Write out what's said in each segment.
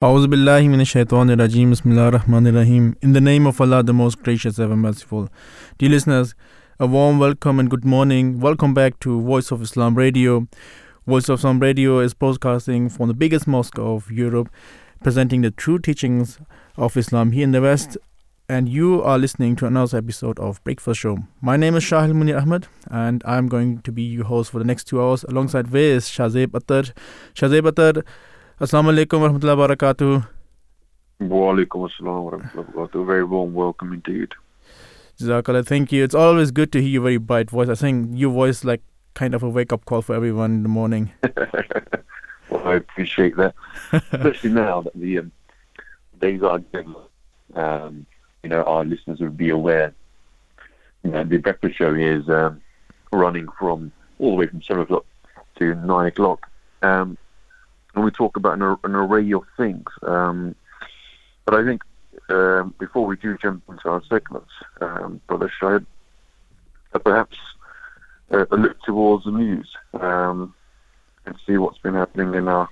A'udhu billahi minash shaitanir rajim. Bismillah rahman. In the name of Allah, the most gracious, ever merciful. Dear listeners, a warm welcome and good morning. Welcome back to Voice of Islam Radio. Voice of Islam Radio is broadcasting from the biggest mosque of Europe, presenting the true teachings of Islam here in the West. And you are listening to another episode of Breakfast Show. My name is Shahil Munir Ahmed, and I'm going to be your host for the next two hours alongside Viz Shahzib Athar. Shahzib Athar, Assalamu alaikum wa rahmatullahi wa barakatuh. Wa alaikum assalam wa rahmatullahi wa barakatuh. Very warm welcome indeed. Jazakallah, thank you. It's always good to hear your very bright voice. I think your voice like kind of a wake up call for everyone in the morning. well, I appreciate that, especially now that the um, days are getting. Um, you know, our listeners would be aware. You know, the breakfast show is um, running from all the way from seven o'clock to nine o'clock. Um, and we talk about an, an array of things. Um, but I think um, before we do jump into our segments, um, Brother Shahid, uh, perhaps uh, a look towards the news um, and see what's been happening in our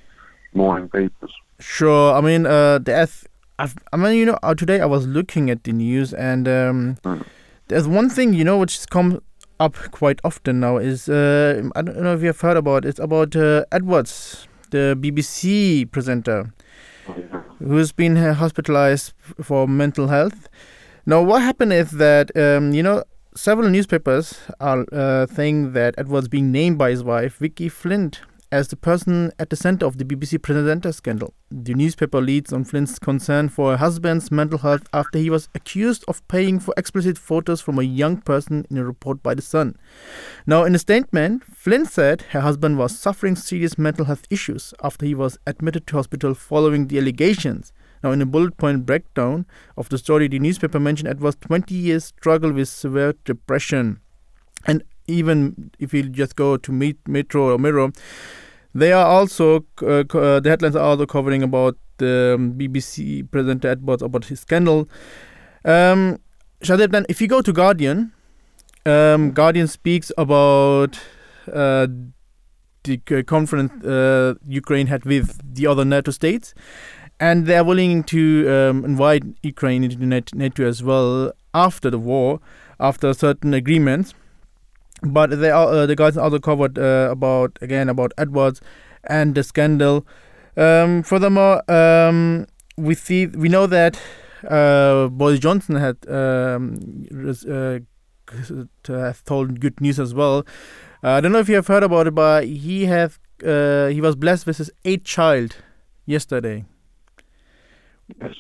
morning papers. Sure. I mean, uh, there's, I've, I mean, you know, uh, today I was looking at the news and um, Mm. there's one thing, you know, which has come up quite often now is, uh, I don't know if you have heard about it, it's about uh, Edwards, the BBC presenter. who's been hospitalized for mental health. Now, what happened is that um, you know several newspapers are uh, saying that Edward's being named by his wife Vicky Flind as the person at the center of the BBC presenter scandal. The newspaper leads on Flind's concern for her husband's mental health after he was accused of paying for explicit photos from a young person in a report by The Sun. Now, in a statement, Flind said her husband was suffering serious mental health issues after he was admitted to hospital following the allegations. Now, in a bullet point breakdown of the story, the newspaper mentioned Edward's 20 years struggle with severe depression. And even if you just go to meet Metro or Mirror, they are also uh, uh, the headlines are also covering about the um, BBC presenter Edwards about his scandal. Um, Shadib, then if you go to Guardian, um, Guardian speaks about uh, the c- conference uh, Ukraine had with the other NATO states, and they are willing to um, invite Ukraine into NATO as well after the war, after certain agreements. But they are, uh, the guys also covered uh, about again about Edwards and the scandal. Um, furthermore, um, we see we know that uh, Boris Johnson had um, uh, have told good news as well. Uh, I don't know if you have heard about it, but he have uh, he was blessed with his eighth child yesterday, Yes,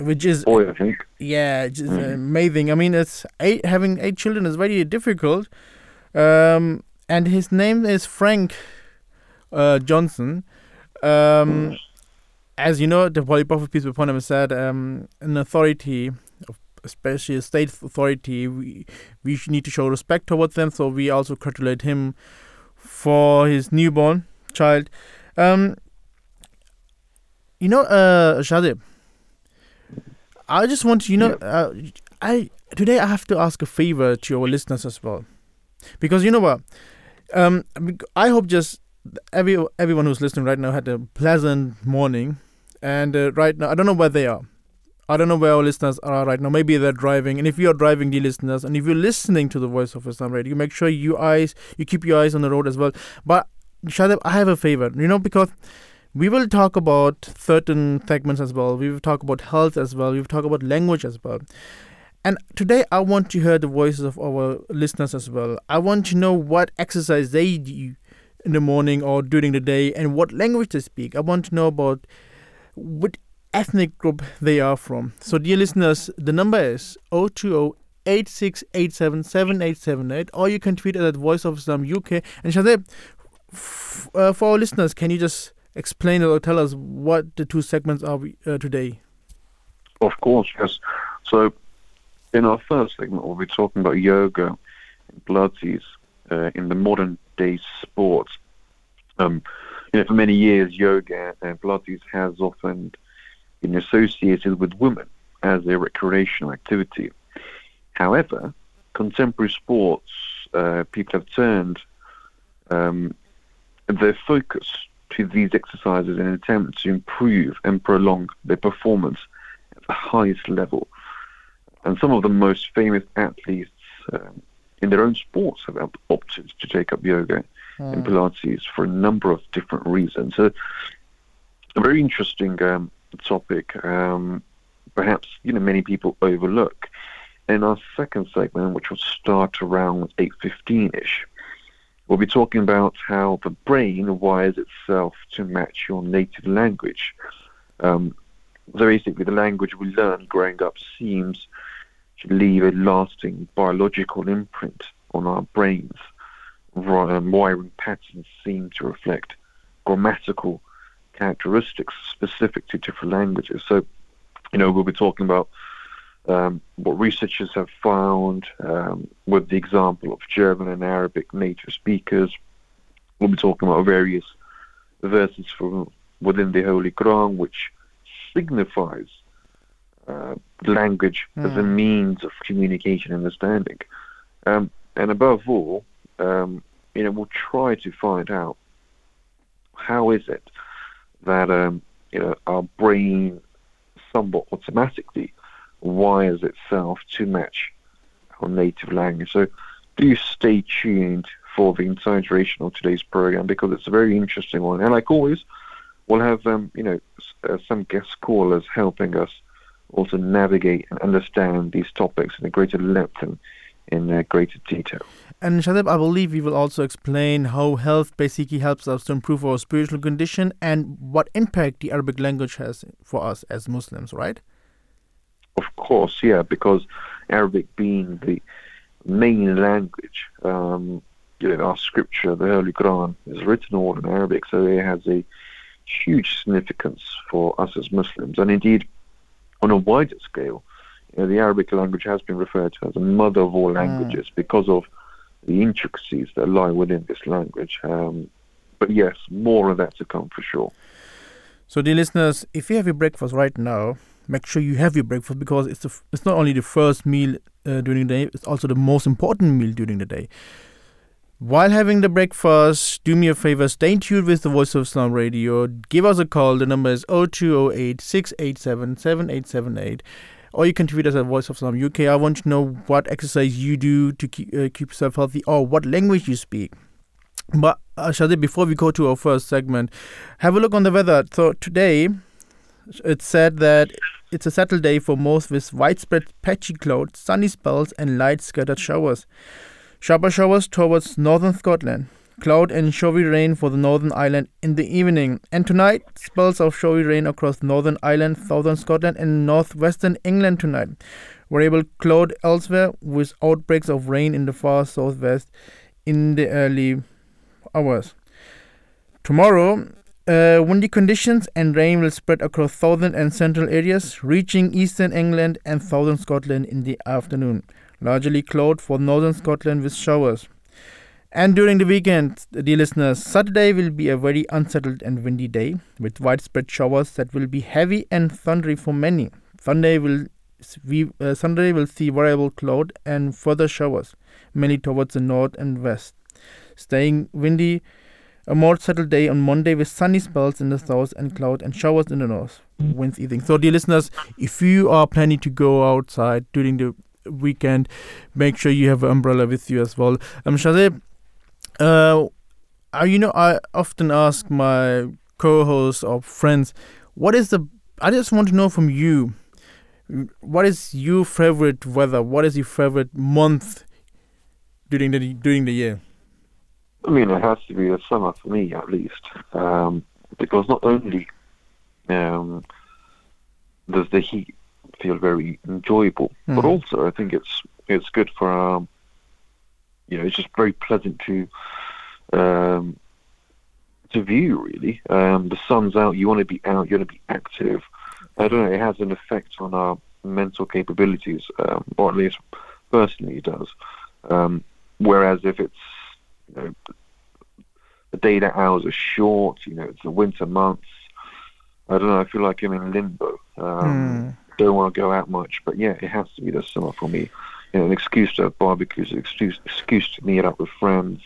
which is boy, I think. yeah, it's Mm. amazing. I mean, it's eight having eight children is very difficult. Um, and his name is Frank uh, Johnson. Um, as you know, the Holy Prophet peace be upon him said, um, an authority, especially a state authority, we we need to show respect towards them. So we also congratulate him for his newborn child. Um, you know, uh, Shadib, I just want to, you know, uh, I today I have to ask a favor to our listeners as well, because you know what, um, I hope just every everyone who's listening right now had a pleasant morning, and uh, right now I don't know where they are. I don't know where our listeners are right now. Maybe they're driving, and if you're driving, dear listeners, and if you're listening to the Voice of Islam Radio, you make sure you eyes you keep your eyes on the road as well. But Shadab, I have a favor, you know, because we will talk about certain segments as well. We will talk about health as well. We will talk about language as well. And today, I want to hear the voices of our listeners as well. I want to know what exercise they do in the morning or during the day and what language they speak. I want to know about what ethnic group they are from. So, dear listeners, the number is 020 86877878 or you can tweet at Voice of Islam UK. And Shadeb, f- uh, for our listeners, can you just explain or tell us what the two segments are uh, today? Of course, yes. So, in our first segment, we'll be talking about yoga and Pilates uh, in the modern day sport. Um, you know, for many years, yoga and Pilates has often been associated with women as a recreational activity. However, contemporary sports, uh, people have turned um, their focus to these exercises in an attempt to improve and prolong their performance at the highest level. And some of the most famous athletes um, in their own sports have opted to take up yoga mm. and Pilates for a number of different reasons. So, a very interesting um, topic, um, perhaps you know many people overlook. In our second segment, which will start around 8:15ish, we'll be talking about how the brain wires itself to match your native language. Um, so basically, the language we learn growing up seems to leave a lasting biological imprint on our brains. Um, wiring patterns seem to reflect grammatical characteristics specific to different languages. So, you know, we'll be talking about um, what researchers have found um, with the example of German and Arabic native speakers. We'll be talking about various verses from within the Holy Quran, which signifies uh, language mm. as a hmm. means of communication and understanding. Um, and above all, um, you know, we'll try to find out how is it that um, you know our brain somewhat automatically wires itself to match our native language. So do stay tuned for the entire duration of today's program because it's a very interesting one. And like always, we'll have um, you know uh, some guest callers helping us also navigate and understand these topics in a greater depth and in uh, greater detail. And Shadib, I believe we will also explain how health basically helps us to improve our spiritual condition and what impact the Arabic language has for us as Muslims, right? Of course, yeah, because Arabic being the main language, um, you know, our scripture, the Holy Quran, is written all in Arabic, so it has a huge significance for us as Muslims. And indeed, on a wider scale, you know, the Arabic language has been referred to as the mother of all languages mm. because of the intricacies that lie within this language. Um, but yes, more of that to come for sure. So, dear listeners, if you have your breakfast right now, make sure you have your breakfast because it's the, it's not only the first meal uh, during the day, it's also the most important meal during the day. While having the breakfast, do me a favor, stay tuned with the Voice of Islam radio. Give us a call. The number is 0208 687 7878. Or you can tweet us at Voice of Islam UK. I want to know what exercise you do to keep, uh, keep yourself healthy or what language you speak. But uh, Shadi, before we go to our first segment, have a look on the weather. So today, it's said that it's a settled day for most with widespread patchy clouds, sunny spells, and light scattered showers. Sharper showers towards northern Scotland. Cloud and showy rain for the Northern Ireland in the evening. And tonight, spells of showy rain across Northern Ireland, southern Scotland, and northwestern England tonight. Variable cloud elsewhere with outbreaks of rain in the far southwest in the early hours. Tomorrow, uh, windy conditions and rain will spread across southern and central areas, reaching eastern England and southern Scotland in the afternoon largely cloud for northern Scotland with showers. And during the weekend, dear listeners, Saturday will be a very unsettled and windy day with widespread showers that will be heavy and thundery for many. Sunday will we, uh, Sunday will see variable cloud and further showers, mainly towards the north and west. Staying windy, a more settled day on Monday with sunny spells in the south and cloud and showers in the north. Winds evening. So, dear listeners, if you are planning to go outside during the weekend, make sure you have an umbrella with you as well. Um, Shahzib, uh, you know, I often ask my co-hosts or friends, what is the? I just want to know from you, what is your favorite weather? What is your favorite month during the during the year? I mean, it has to be the summer for me, at least, um, because not only um, does the heat feel very enjoyable. Mm. But also, I think it's it's good for um, you know, it's just very pleasant to um, to view. Really, um, the sun's out. You want to be out. You want to be active. I don't know. It has an effect on our mental capabilities, um, or at least personally, it does. Um, whereas if it's you know, the data hours are short, you know, it's the winter months. I don't know. I feel like I'm in limbo. Um, mm don't want to go out much. But yeah, it has to be the summer for me. You know, an excuse to have barbecues, an excuse, excuse to meet up with friends,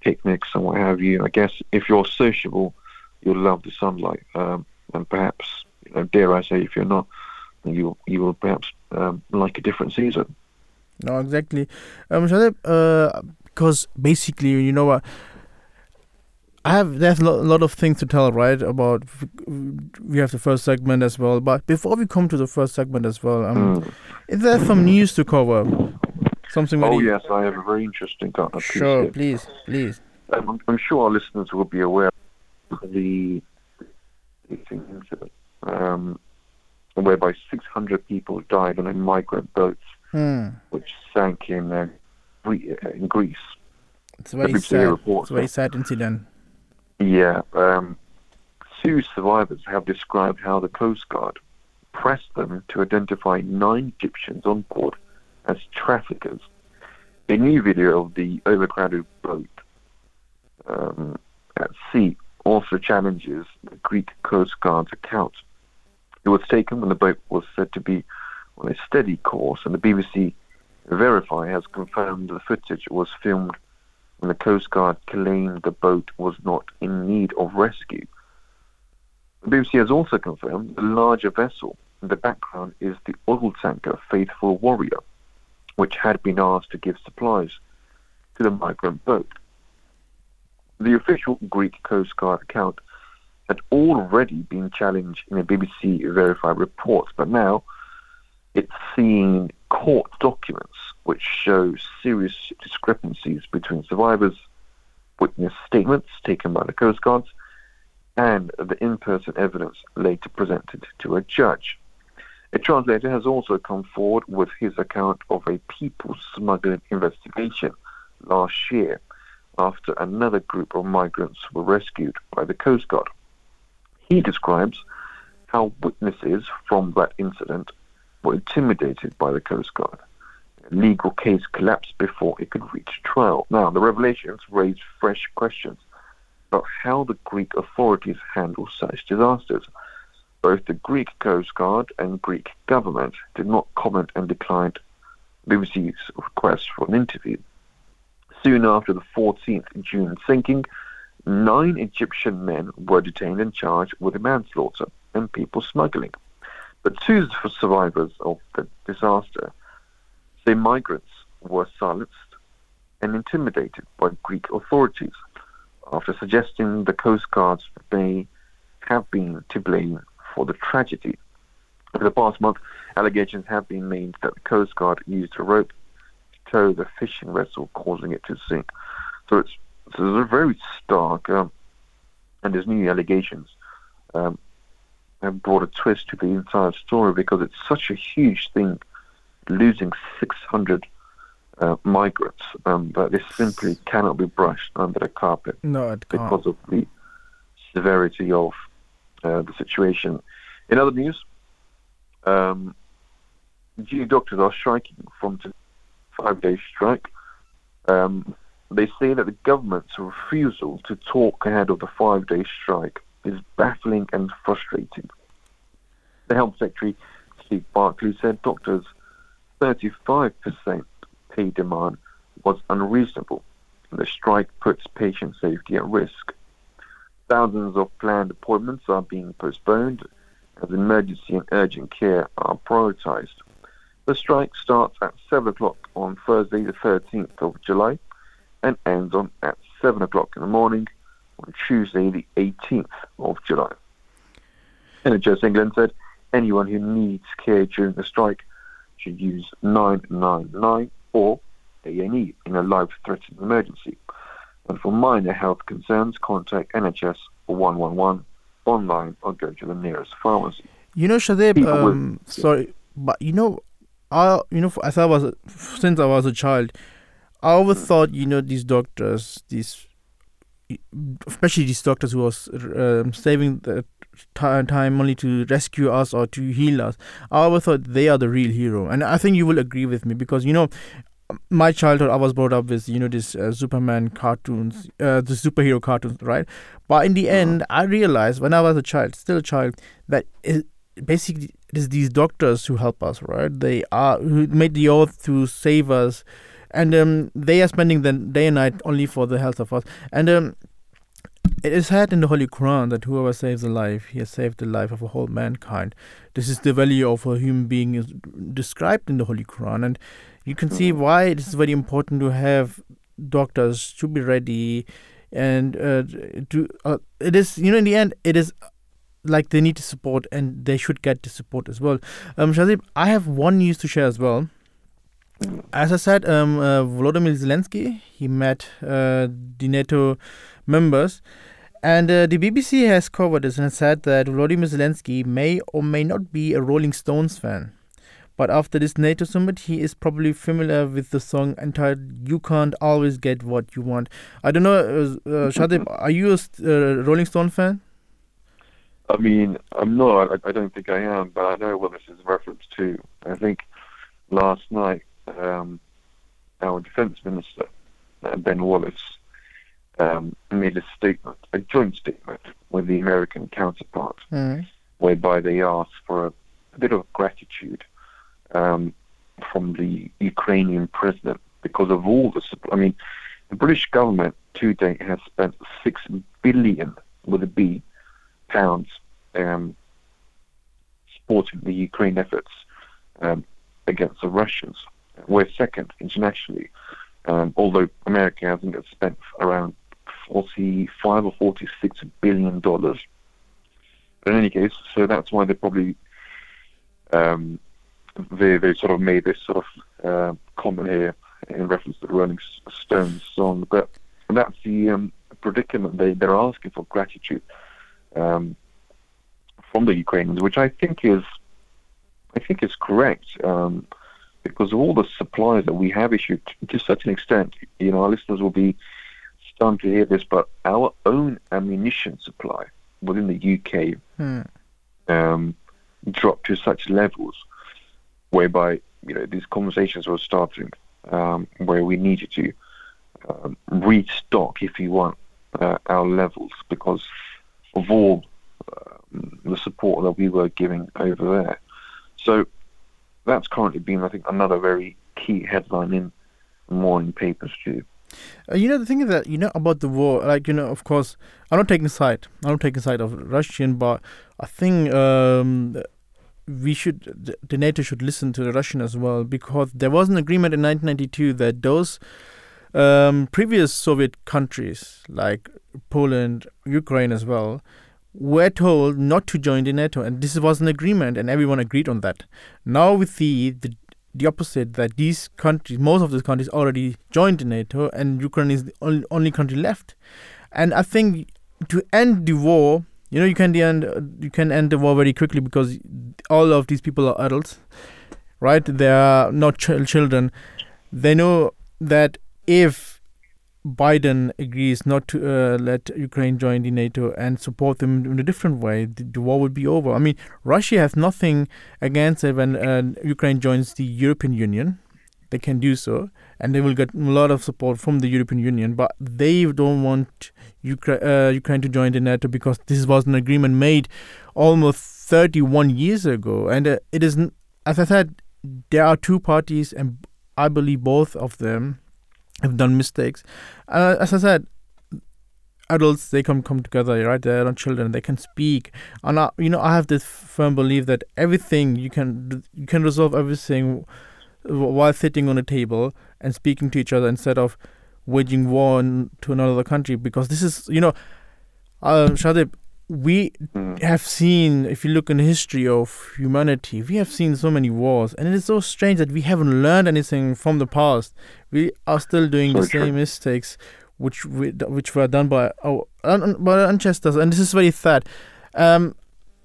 picnics and what have you. I guess if you're sociable, you'll love the sunlight, um, and perhaps, you know, dare I say, if you're not, you you will perhaps um, like a different season. No, exactly. Um, Shadeb, uh, because basically, you know what. I have there's a lot, of things to tell, right? About we have the first segment as well, but before we come to the first segment as well, um, Mm. is there some news to cover? Something. Oh yes, I have a very interesting piece Sure, here. please, please. Um, I'm, I'm sure our listeners will be aware of the incident, um, whereby 600 people died on a migrant boat Hmm. which sank in uh, uh, in Greece. It's a very sad. It's a very sad incident. Yeah, um, two survivors have described how the Coast Guard pressed them to identify nine Egyptians on board as traffickers. A new video of the overcrowded boat um, at sea also challenges the Greek Coast Guard's account. It was taken when the boat was said to be on a steady course, and the BBC Verify has confirmed the footage was filmed when the Coast Guard claimed the boat was not in need of rescue. The BBC has also confirmed the larger vessel in the background is the oil tanker Faithful Warrior, which had been asked to give supplies to the migrant boat. The official Greek Coast Guard account had already been challenged in a BBC verified report, but now it's seeing court documents which show serious discrepancies between survivors' witness statements taken by the Coast Guards and the in-person evidence later presented to a judge. A translator has also come forward with his account of a people smuggling investigation last year after another group of migrants were rescued by the Coast Guard. He describes how witnesses from that incident were intimidated by the Coast Guard. Legal case collapsed before it could reach trial. Now, the revelations raise fresh questions about how the Greek authorities handle such disasters. Both the Greek Coast Guard and Greek government did not comment and declined BBC's request for an interview. Soon after the 14th June sinking, nine Egyptian men were detained and charged with manslaughter and people smuggling. But two survivors of the disaster say migrants were silenced and intimidated by Greek authorities after suggesting the Coast Guards may have been to blame for the tragedy. Over the past month, allegations have been made that the Coast Guard used a rope to tow the fishing vessel, causing it to sink. So it's, so it's very stark, um, and there's new allegations. Um, have brought a twist to the entire story because it's such a huge thing, losing 600 uh, migrants, um, that this simply cannot be brushed under the carpet No, because of the severity of uh, the situation. In other news, um, GE doctors are striking from a five-day strike. Um, they say that the government's refusal to talk ahead of the five-day strike is baffling and frustrating. The Health Secretary, Steve Barclay, said doctors' 35% pay demand was unreasonable. The strike puts patient safety at risk. Thousands of planned appointments are being postponed as emergency and urgent care are prioritized. The strike starts at 7 o'clock on Thursday, the 13th of July, and ends on at 7 o'clock in the morning on Tuesday, the 18th of July. NHS England said anyone who needs care during the strike should use 999 or A&E in a life-threatening emergency. And for minor health concerns, contact NHS 111 online or go to the nearest pharmacy. You know, will- um, sorry, but you know, I, you know, as I was, a- since I was a child, I always thought, you know, these doctors, these, especially these doctors who was um, saving the ti- time only to rescue us or to heal us, I always thought they are the real hero. And I think you will agree with me because, you know, my childhood, I was brought up with, you know, this uh, Superman cartoons, uh, the superhero cartoons, right? But in the end, I realized when I was a child, still a child, that it, basically it is these doctors who help us, right? They are who made the oath to save us, and um, they are spending the day and night only for the health of us. And um, it is said in the Holy Quran that whoever saves a life, he has saved the life of a whole mankind. This is the value of a human being is described in the Holy Quran, and you can see Mm-hmm. why it is very important to have doctors to be ready, and uh, to uh, it is you know in the end it is like they need to support and they should get the support as well. Um, Shahzib, I have one news to share as well. As I said, um, uh, Volodymyr Zelensky he met uh, the NATO members, and uh, the BBC has covered this and has said that Volodymyr Zelensky may or may not be a Rolling Stones fan. But after this NATO summit, he is probably familiar with the song entitled "You Can't Always Get What You Want." I don't know, uh, uh, Shadib, are you a uh, Rolling Stone fan? I mean, I'm not. I, I don't think I am, but I know what this is a reference to. I think last night, um, our defence minister, uh, Ben Wallace, um, made a statement, a joint statement with the American counterpart, Mm. whereby they asked for a, a bit of gratitude um, from the Ukrainian president because of all the support. I mean, the British government to date has spent six billion with a B pounds um, supporting the Ukraine efforts um, against the Russians. We're second internationally, um, although America hasn't spent around 45 or 46 billion dollars. But in any case, so that's why they probably um, they they sort of made this sort of uh, comment here in reference to the Rolling Stones song. But that's the um, predicament they they're asking for gratitude um, from the Ukrainians, which I think is I think is correct. Um, because of all the supplies that we have issued to such an extent, you know, our listeners will be stunned to hear this, but our own ammunition supply within the UK Hmm. um, dropped to such levels whereby you know these conversations were starting um, where we needed to um, restock, if you want, uh, our levels because of all um, the support that we were giving over there. So that's currently been, I think, another very key headline in morning papers too. Uh, you know the thing is that you know about the war, like you know, of course, I'm not taking side. I'm not taking side of Russian, but I think um, we should, the, NATO should listen to the Russian as well because there was an agreement in 1992 that those um, previous Soviet countries like Poland, Ukraine as well, were told not to join the NATO, and this was an agreement, and everyone agreed on that. Now we see the the opposite that these countries, most of these countries, already joined the NATO, and Ukraine is the only, only country left. And I think to end the war, you know, you can end you can end the war very quickly because all of these people are adults, right? They are not ch- children. They know that if Biden agrees not to uh, let Ukraine join the NATO and support them in a different way, the, the war would be over. I mean, Russia has nothing against it when uh, Ukraine joins the European Union. They can do so, and they will get a lot of support from the European Union. But they don't want Ukra- uh, Ukraine to join the NATO because this was an agreement made almost 31 years ago, and uh, it is, as I said, there are two parties, and I believe both of them have done mistakes. Uh, as I said, adults they can come together, right? They're not children; they can speak. And I, you know, I have this firm belief that everything you can you can resolve everything w- while sitting on a table and speaking to each other instead of waging war on, to another country. Because this is, you know, uh, Shadib, we Mm. have seen, if you look in the history of humanity, we have seen so many wars, and it is so strange that we haven't learned anything from the past. We are still doing So the true. same mistakes, which we, which were done by our un, by ancestors, and this is very sad. Um,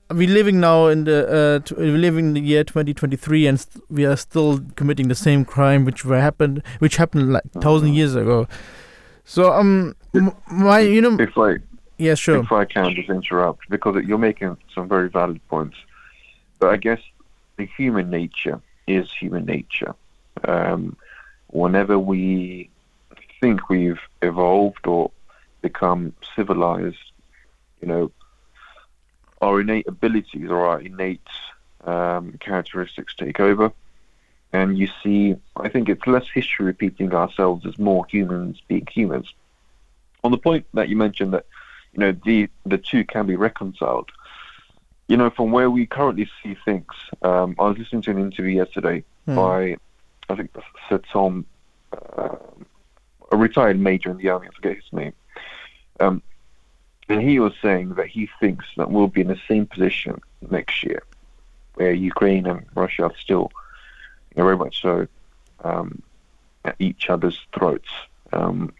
we're living now in the uh, we're living in the year 2023, and st- we are still committing the same crime which were happened, which happened like thousand Mhm. years ago. So um, m- my you know, If I yeah, sure. if I can just interrupt, because you're making some very valid points. But I guess the human nature is human nature. Um, whenever we think we've evolved or become civilized, you know, our innate abilities or our innate um, characteristics take over. And you see, I think it's less history repeating ourselves as more humans being humans. On the point that you mentioned that you know, the the two can be reconciled. You know, from where we currently see things, um, I was listening to an interview yesterday Hmm. by, I think, Sir Tom, uh, a retired major in the army. I forget his name. Um, and he was saying that he thinks that we'll be in the same position next year, where Ukraine and Russia are still, you know, very much so, um, at each other's throats. Um,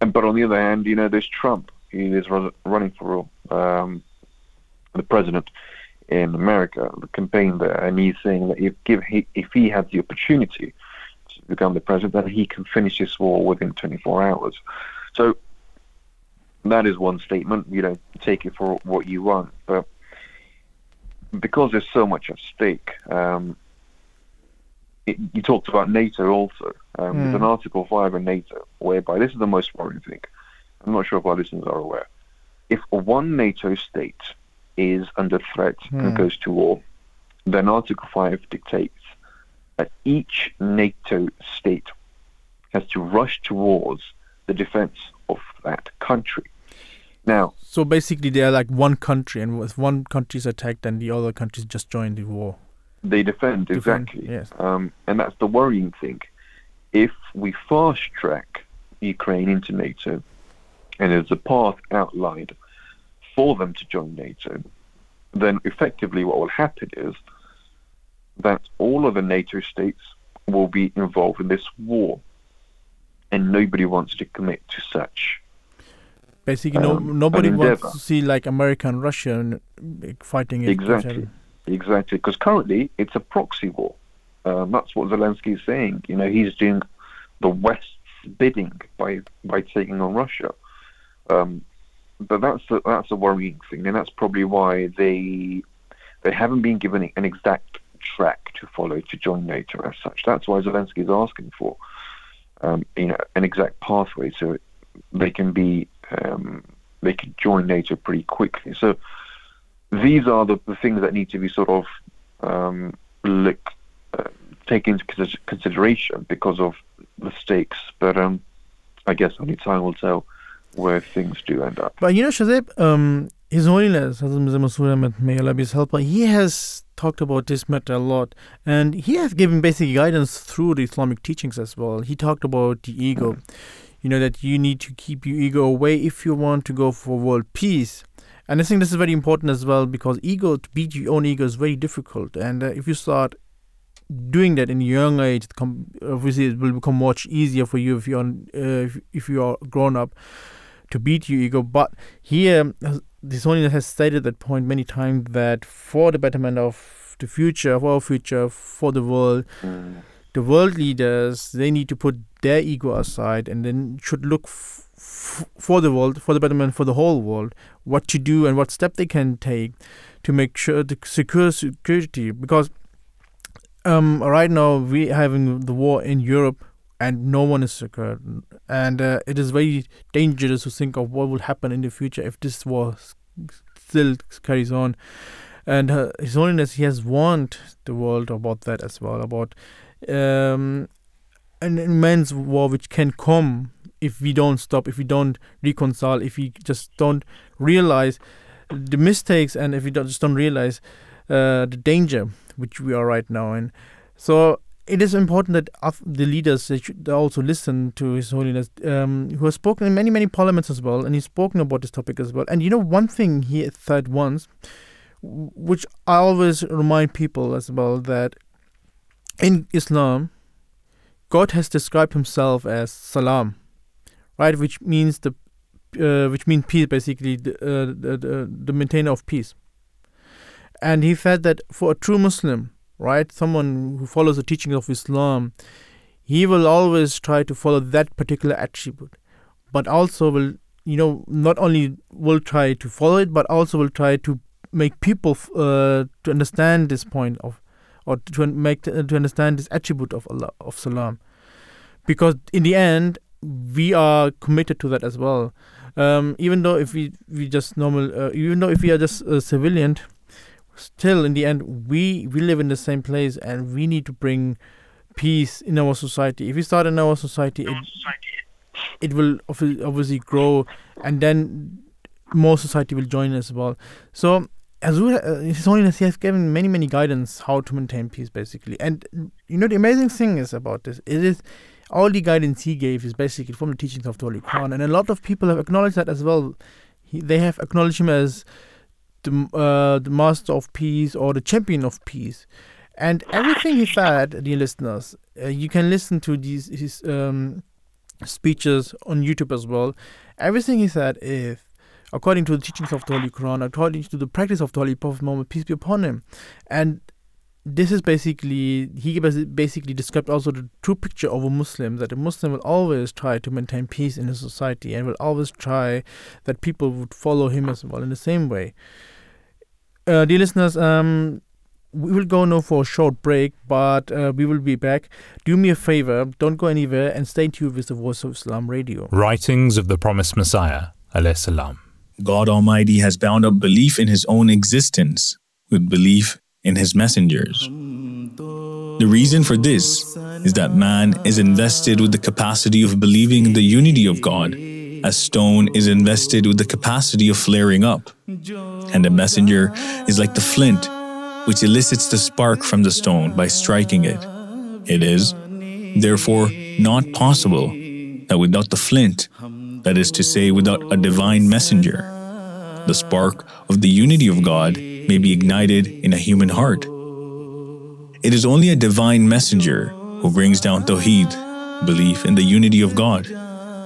and but on the other hand, you know, there's Trump. He is running for um, the president in America, the campaign there, and he's saying that if give he, if he had the opportunity to become the president, that he can finish this war within 24 hours. So that is one statement. You know, take it for what you want, but because there's so much at stake. Um, it, you talked about NATO also. Um, There's an Mm. Article 5 in NATO whereby this is the most worrying thing. I'm not sure if our listeners are aware. If one NATO state is under threat Mm. and goes to war, then Article 5 dictates that each NATO state has to rush towards the defense of that country. Now, So basically, they are like one country, and if one country is attacked, then the other countries just join the war. they defend, Defend, exactly. yes. Um, and that's the worrying thing. If we fast track Ukraine into NATO, and there's a path outlined for them to join NATO, then effectively what will happen is that all of the NATO states will be involved in this war, and nobody wants to commit to such. Basically, no, Um, nobody wants to see like America and Russia fighting Exactly. Exactly, because currently it's a proxy war. Um, that's what Zelensky is saying. You know, he's doing the West's bidding by by taking on Russia. Um, but that's a, that's a worrying thing, and that's probably why they they haven't been given an exact track to follow to join NATO as such. That's why Zelensky is asking for um, you know an exact pathway so they can be um, they can join NATO pretty quickly. So these are the, the things that need to be sort of um, uh, taken into consideration because of the stakes. But um, I guess only time will tell where things do end up. But you know, Shahzib, um, His Holiness, Hazrat Ahmad, may Allah be his helper, he has talked about this matter a lot. And he has given basic guidance through the Islamic teachings as well. He talked about the ego. You know, that you need to keep your ego away if you want to go for world peace. And I think this is very important as well because ego, to beat your own ego, is very difficult. And uh, if you start doing that in a young age, obviously it will become much easier for you if you're uh, if, if you are grown up to beat your ego. But here, uh, this Holiness has stated that point many times that for the betterment of the future, of our future, for the world, the world leaders they need to put their ego aside and then should look f- f- for the world, for the betterment for the whole world, what to do and what step they can take to make sure to secure security because um, right now we having the war in Europe and no one is secure. And uh, it is very dangerous to think of what will happen in the future if this war still carries on. And uh, his holiness he has warned the world about that as well about um, an immense war which can come if we don't stop if we don't reconcile if we just don't realize the mistakes and if we don't, just don't realize uh, the danger which we are right now in. So it is important that the leaders they should also listen to His Holiness, um, who has spoken in many, many parliaments as well, and he's spoken about this topic as well. And you know, one thing he said once, which I always remind people as well, that in Islam, God has described Himself as Salam, right, which means the uh, which means peace, basically the, uh, the, the the maintainer of peace. And he said that for a true Muslim, right? Someone who follows the teachings of Islam, he will always try to follow that particular attribute, but also will, you know, not only will try to follow it, but also will try to make people uh, to understand this point of, or to make uh, to understand this attribute of Allah of Salam, because in the end we are committed to that as well. Um, even though if we we just normal, uh, even though if we are just a civilian, still in the end we we live in the same place and we need to bring peace in our society if we start in our society it, it will obviously grow and then more society will join as well. So Huzur, uh, His Holiness, he has given many, many guidance how to maintain peace, basically. And you know, the amazing thing is about this, it is all the guidance he gave is basically from the teachings of the Holy Quran, and a lot of people have acknowledged that as well. He, they have acknowledged him as the uh, the master of peace or the champion of peace, and everything he said, dear listeners, uh, you can listen to these his um, speeches on YouTube as well. Everything he said is according to the teachings of the Holy Quran, according to the practice of the Holy Prophet Muhammad, peace be upon him. And this is basically, he basically described also the true picture of a Muslim that a Muslim will always try to maintain peace in his society and will always try that people would follow him as well in the same way. Uh, dear listeners, um, we will go now for a short break, but uh, we will be back. Do me a favor, don't go anywhere, and stay tuned with the Voice of Islam radio. Writings of the Promised Messiah, alayhi salam. God Almighty has bound up belief in His own existence with belief in His messengers. The reason for this is that man is invested with the capacity of believing in the unity of God, as stone is invested with the capacity of flaring up. And a messenger is like the flint, which elicits the spark from the stone by striking it. It is, therefore, not possible that without the flint, that is to say, without a divine messenger, the spark of the unity of God may be ignited in a human heart. It is only a divine messenger who brings down Tawheed, belief in the unity of God,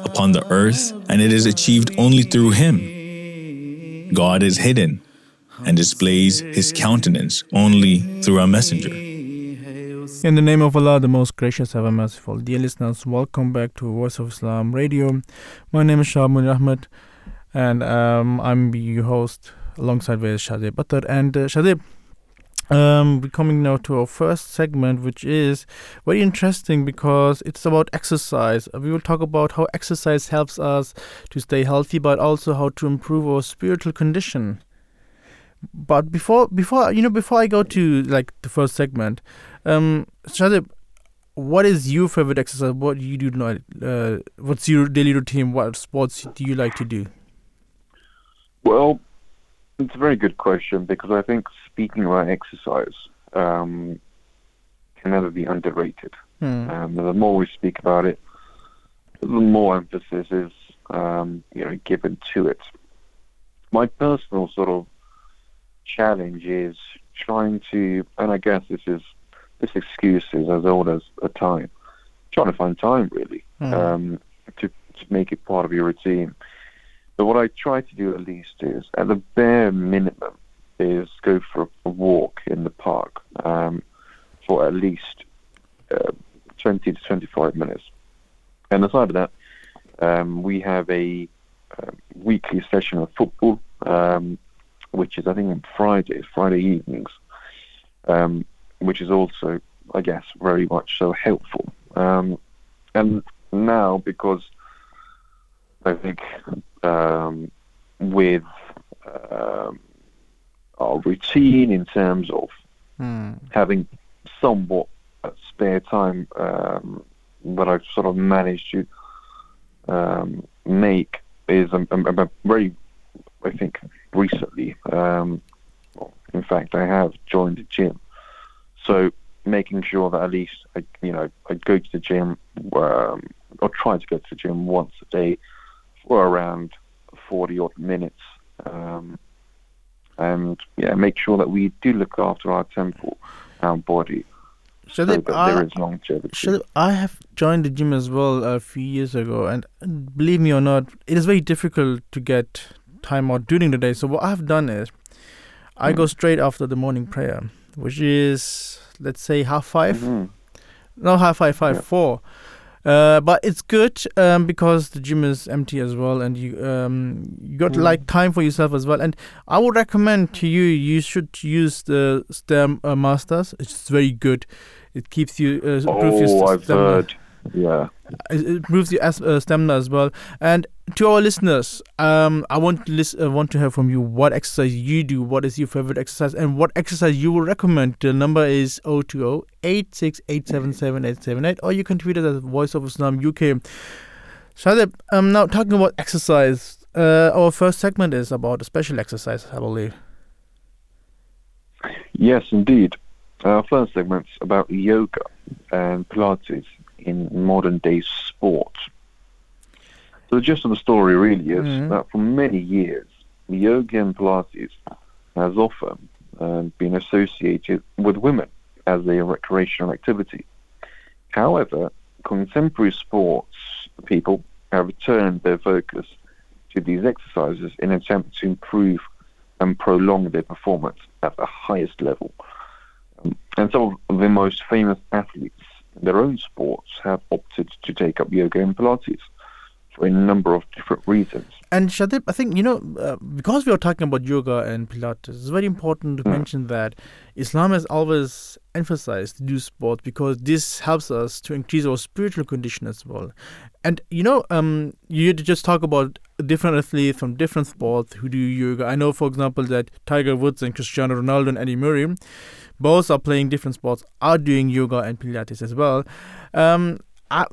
upon the earth, and it is achieved only through Him. God is hidden and displays His countenance only through a messenger. In the name of Allah, the most gracious, ever merciful. Dear listeners, welcome back to Voice of Islam Radio. My name is Shamun Ahmed, and um, I'm your host alongside with Shadib Battar. And uh, Shadib, um, we're coming now to our first segment, which is very interesting because it's about exercise. We will talk about how exercise helps us to stay healthy, but also how to improve our spiritual condition. But before, before you know, before I go to like the first segment, um, what is your favorite exercise? What do you do? Not, uh, what's your daily routine? What sports do you like to do? Well, it's a very good question because I think speaking about exercise um, can never be underrated. Hmm. Um, the more we speak about it, the more emphasis is um, you know given to it. My personal sort of challenge is trying to, and I guess this is this excuse is as old as a time. Trying to find time really mm. um, to to make it part of your routine. But what I try to do at least is, at the bare minimum, is go for a walk in the park um, for at least uh, 20 to 25 minutes. And aside of that, um, we have a uh, weekly session of football, um, which is I think on Fridays, Friday evenings, um, which is also, I guess, very much so helpful. Um, and now, because I think um, with um, our routine in terms of mm. having somewhat spare time um, that I've sort of managed to um, make is I'm, I'm, I'm, very, I think, recently. Um, in fact, I have joined the gym, so making sure that at least I, you know, I go to the gym um, or try to go to the gym once a day for around 40 odd minutes. Um, and yeah, make sure that we do look after our temple, our body. So, that I, there is longevity. I have joined the gym as well a few years ago, and believe me or not, it is very difficult to get time out during the day. So what I've done is, I mm. go straight after the morning prayer, which is let's say half 5 mm-hmm. no half five, five yeah. four. Uh, but it's good um, because the gym is empty as well, and you um, you got mm. like time for yourself as well. And I would recommend to you you should use the STEM uh, Masters. It's very good. It keeps you. Uh, oh, I've heard. Yeah. It improves your uh, stamina as well. And to our listeners, um, I want to list, uh, want to hear from you what exercise you do, what is your favorite exercise, and what exercise you will recommend. The number is 020 868777878, or you can tweet it at Voice of Islam UK. Shadib, I'm now talking about exercise. uh, our first segment is about a special exercise, I believe. Yes, indeed. Our first segment's about yoga and Pilates in modern day sport. So the gist of the story really is Mhm. that for many years, yoga and Pilates has often um, been associated with women as a recreational activity. However, contemporary sports people have turned their focus to these exercises in an attempt to improve and prolong their performance at the highest level. Um, and some of the most famous athletes in their own sports have opted to take up yoga and Pilates for a number of different reasons. And Shahzib, I think, you know, uh, because we are talking about yoga and Pilates, it's very important to Mm. mention that Islam has always emphasized to do sport because this helps us to increase our spiritual condition as well. And, you know, um, you just talk about different athletes from different sports who do yoga. I know, for example, that Tiger Woods and Cristiano Ronaldo and Andy Murray, both are playing different sports, are doing yoga and Pilates as well. Um,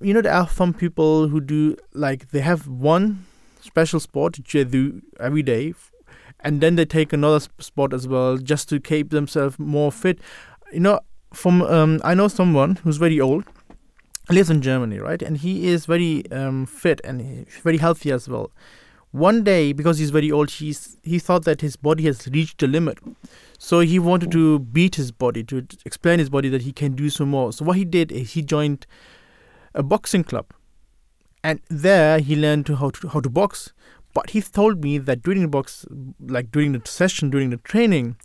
You know, there are some people who do, like, they have one special sport which they do every day and then they take another sport as well just to keep themselves more fit. You know from um, i know someone who's very old lives in germany right? And he is very um, fit and very healthy as well. One day because he's very old he's he thought that his body has reached a limit. So he wanted to beat his body to explain his body that he can do some more. So what he did is he joined a boxing club. And there he learned how to how to box. But he told me that during the box, like during the session, during the training,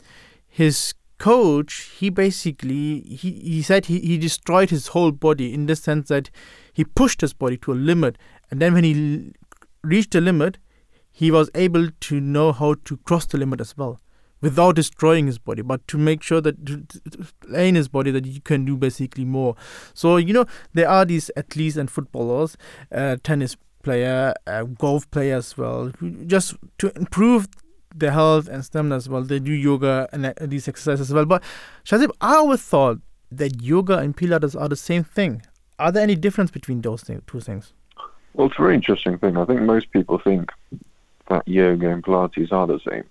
his coach he basically he, he said he, he destroyed his whole body in the sense that he pushed his body to a limit. And then when he reached the limit he was able to know how to cross the limit as well without destroying his body but to make sure that to, to in his body that you can do basically more so you know there are these athletes and footballers uh, tennis player uh, golf player as well just to improve their health and stamina as well they do yoga and uh, these exercises as well but Shahzib I always thought that yoga and Pilates are the same thing are there any difference between those thing, two things Well, it's a very interesting thing. I think most people think that yoga and Pilates are the same.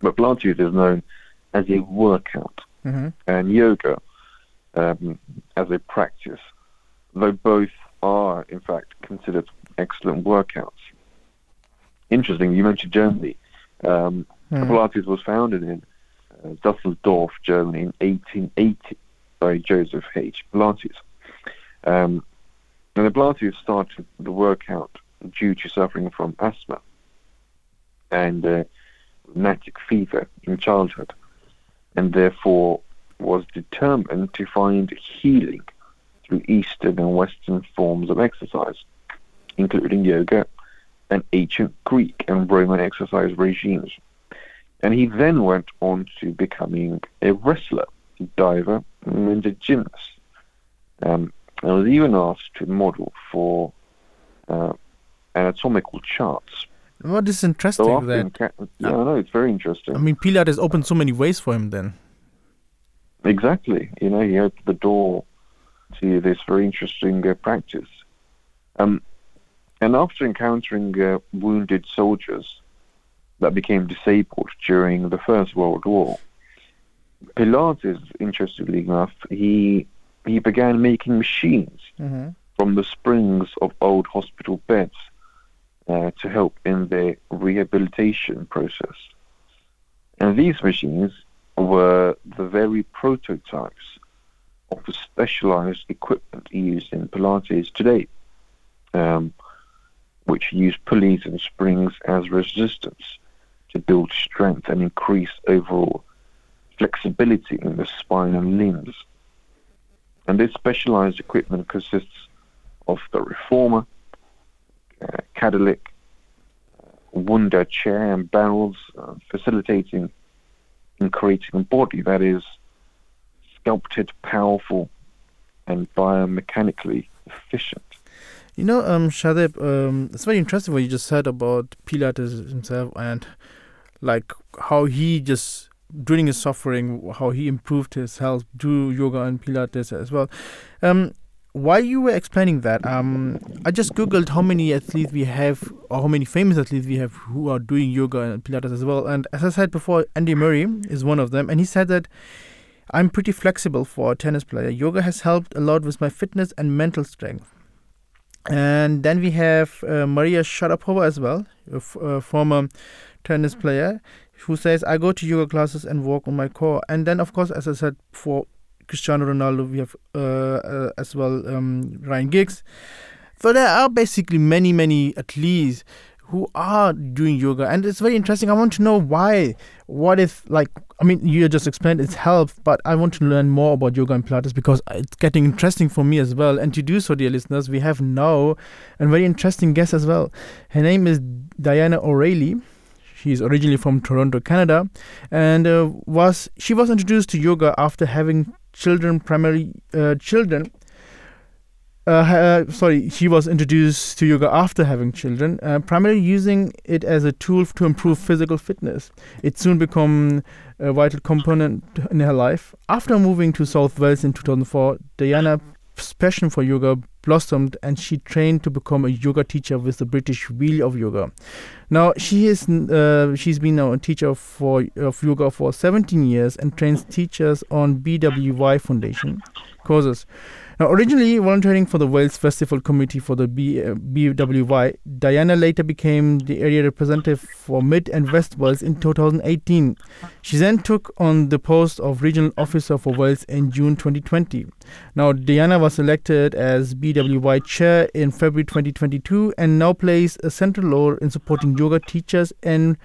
But Pilates is known as a workout, mm-hmm. and yoga um, as a practice, though both are, in fact, considered excellent workouts. Interesting, you mentioned Germany. Um, Pilates was founded in uh, Dusseldorf, Germany in 1880 by Joseph H. Pilates. Um, and the Pilates started the workout due to suffering from asthma and uh, rheumatic fever in childhood, and therefore was determined to find healing through Eastern and Western forms of exercise, including yoga and ancient Greek and Roman exercise regimes. And he then went on to becoming a wrestler, diver, and a gymnast. Um, and was even asked to model for uh, anatomical charts. What is interesting So that often, ca- yeah, I know it's very interesting. I mean Pilates opened so many ways for him then Exactly. You know, he opened the door to this very interesting uh, practice. Um, and after encountering uh, wounded soldiers that became disabled during the First World War, Pilates, interestingly enough, he he began making machines mm-hmm. from the springs of old hospital beds uh, to help in their rehabilitation process. And these machines were the very prototypes of the specialized equipment used in Pilates today, um, which use pulleys and springs as resistance to build strength and increase overall flexibility in the spine and limbs. And this specialized equipment consists of the reformer, uh, Cadillac, Wunda chair and barrels, uh, facilitating and creating a body that is sculpted, powerful, and biomechanically efficient. You know, um, Shahzib, um, it's very interesting what you just said about Pilates himself and like how he just during his suffering, how he improved his health through yoga and Pilates as well. Um, while you were explaining that, um, I just googled how many athletes we have, or how many famous athletes we have who are doing yoga and Pilates as well. And as I said before, Andy Murray is one of them, and he said that I'm pretty flexible for a tennis player. Yoga has helped a lot with my fitness and mental strength. And then we have uh, Maria Sharapova as well, a, f- a former tennis player, who says, I go to yoga classes and work on my core. And then, of course, as I said before, Cristiano Ronaldo, we have uh, uh, as well um, Ryan Giggs. So there are basically many, many athletes who are doing yoga, and it's very interesting. I want to know why. What if, like, I mean, you just explained it's health, but I want to learn more about yoga and Pilates because it's getting interesting for me as well. And to do so, dear listeners, we have now a very interesting guest as well. Her name is Diana O'Reilly. She's originally from Toronto, Canada, and uh, was she was introduced to yoga after having children, primarily uh, children. Uh, uh, sorry, she was introduced to yoga after having children, uh, primarily using it as a tool to improve physical fitness. It soon became a vital component in her life. After moving to South Wales in 2004, Diana's passion for yoga blossomed and she trained to become a yoga teacher with the British Wheel of Yoga. Now she is uh, she's been a teacher for of yoga for 17 years and trains teachers on BWY Foundation courses. Now, originally volunteering for the Wales Festival Committee for the B, uh, BWY, Diana later became the area representative for Mid and West Wales in 2018. She then took on the post of regional officer for Wales in June 2020. Now, Diana was elected as BWY chair in February 2022 and now plays a central role in supporting yoga teachers and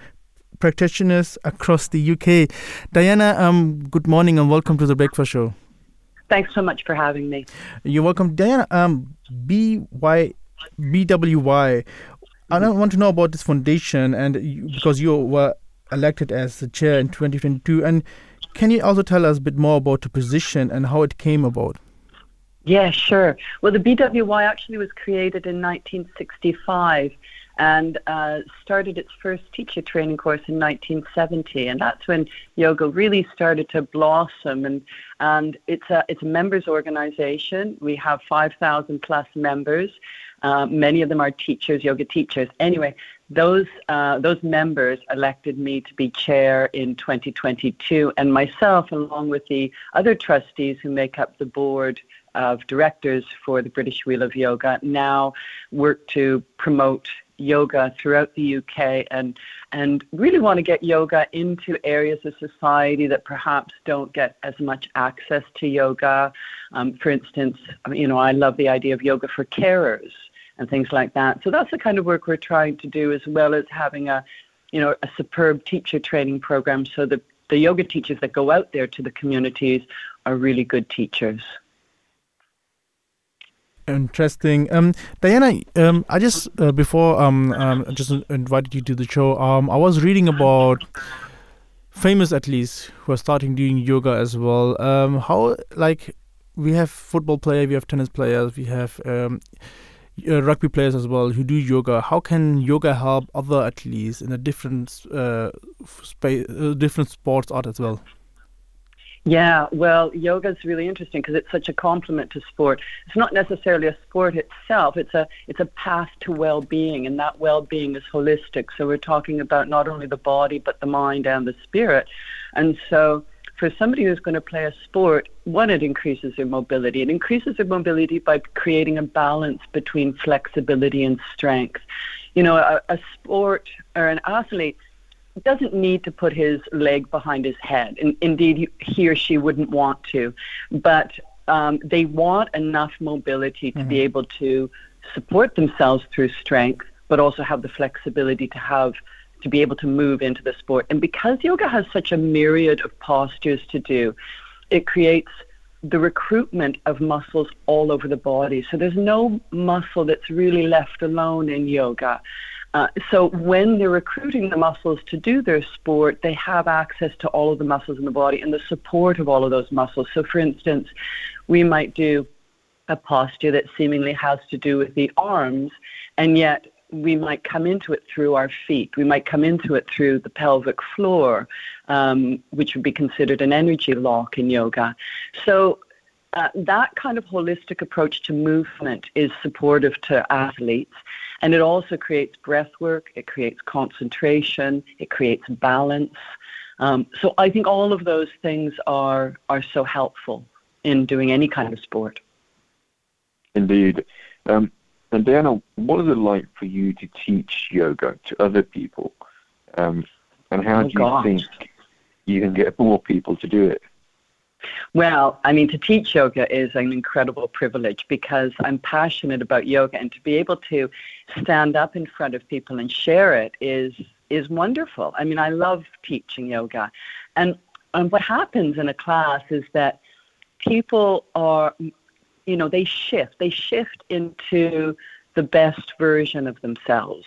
practitioners across the UK. Diana, um, good morning and welcome to the Breakfast Show. Thanks so much for having me. You're welcome, Diana. Um, BY, BWY. I don't want to know about this foundation, and you, because you were elected as the chair in 2022, and can you also tell us a bit more about the position and how it came about? Yeah, sure. Well, the BWY actually was created in 1965 and uh, started its first teacher training course in 1970, and that's when yoga really started to blossom. and And it's a it's a members organization. We have 5,000 plus members. Uh, many of them are teachers, yoga teachers. Anyway, those uh, those members elected me to be chair in 2022, and myself, along with the other trustees who make up the board of directors for the British Wheel of Yoga, now work to promote yoga throughout the UK and and really want to get yoga into areas of society that perhaps don't get as much access to yoga. Um, for instance, you know, I love the idea of yoga for carers and things like that. So that's the kind of work we're trying to do, as well as having a, you know, a superb teacher training program, so that the yoga teachers that go out there to the communities are really good teachers. Interesting. Um, Diana, um, I just uh, before um, um, just invited you to the show. Um, I was reading about famous athletes who are starting doing yoga as well. Um, how like we have football players, we have tennis players, we have um, uh, rugby players as well who do yoga. How can yoga help other athletes in a different uh, space, uh, different sports art as well? Yeah, well, yoga is really interesting because it's such a complement to sport. It's not necessarily a sport itself. It's a it's a path to well-being, and that well-being is holistic. So we're talking about not only the body but the mind and the spirit. And so for somebody who's going to play a sport, one, it increases their mobility. It increases their mobility by creating a balance between flexibility and strength. You know, a, a sport or an athlete doesn't need to put his leg behind his head. And indeed, he or she wouldn't want to. But um, they want enough mobility to mm-hmm. be able to support themselves through strength, but also have the flexibility to have to be able to move into the sport. And because yoga has such a myriad of postures to do, it creates the recruitment of muscles all over the body. So there's no muscle that's really left alone in yoga. Uh, so when they're recruiting the muscles to do their sport, they have access to all of the muscles in the body and the support of all of those muscles. So, for instance, we might do a posture that seemingly has to do with the arms, and yet we might come into it through our feet. We might come into it through the pelvic floor, um, which would be considered an energy lock in yoga. So uh, that kind of holistic approach to movement is supportive to athletes. And it also creates breath work, it creates concentration, it creates balance. Um, so I think all of those things are, are so helpful in doing any kind of sport. Indeed. Um, and Diana, what is it like for you to teach yoga to other people? Um, and how Oh, do you gosh. think you can get more people to do it? Well, I mean, to teach yoga is an incredible privilege because I'm passionate about yoga, and to be able to stand up in front of people and share it is is wonderful. I mean, I love teaching yoga, and and what happens in a class is that people are, you know, they shift. They shift into the best version of themselves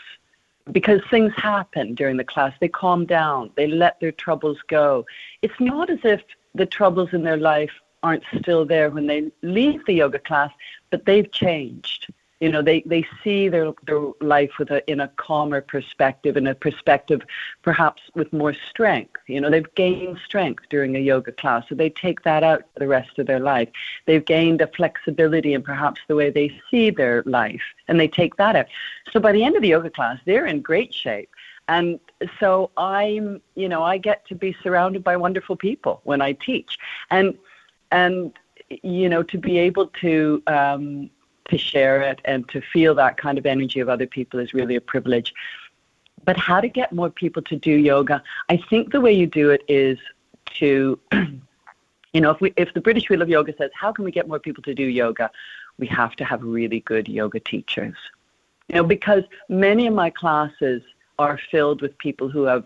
because things happen during the class. They calm down. They let their troubles go. It's not as if the troubles in their life aren't still there when they leave the yoga class, but they've changed. You know, they, they see their, their life with a, in a calmer perspective, in a perspective perhaps with more strength. You know, they've gained strength during a yoga class, so they take that out the rest of their life. They've gained a flexibility in perhaps the way they see their life, and they take that out. So by the end of the yoga class, they're in great shape. And so I'm, you know, I get to be surrounded by wonderful people when I teach, and and you know, to be able to um, to share it and to feel that kind of energy of other people is really a privilege. But how to get more people to do yoga? I think the way you do it is to, you know, if we if the British Wheel of Yoga says, how can we get more people to do yoga? We have to have really good yoga teachers. You know, because many of my classes are filled with people who have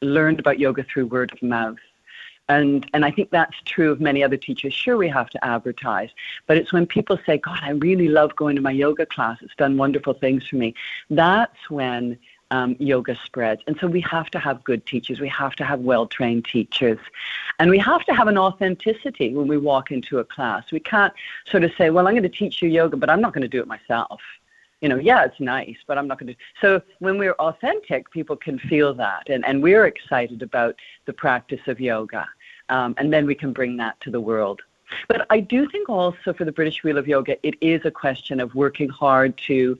learned about yoga through word of mouth. And, and I think that's true of many other teachers. Sure, we have to advertise, but it's when people say, God, I really love going to my yoga class. It's done wonderful things for me. That's when um, yoga spreads. And so we have to have good teachers. We have to have well trained teachers. And we have to have an authenticity when we walk into a class. We can't sort of say, well, I'm going to teach you yoga, but I'm not going to do it myself you know, yeah, it's nice, but I'm not going to. So when we're authentic, people can feel that, and and we're excited about the practice of yoga, um, and then we can bring that to the world. But I do think also for the British Wheel of Yoga, it is a question of working hard to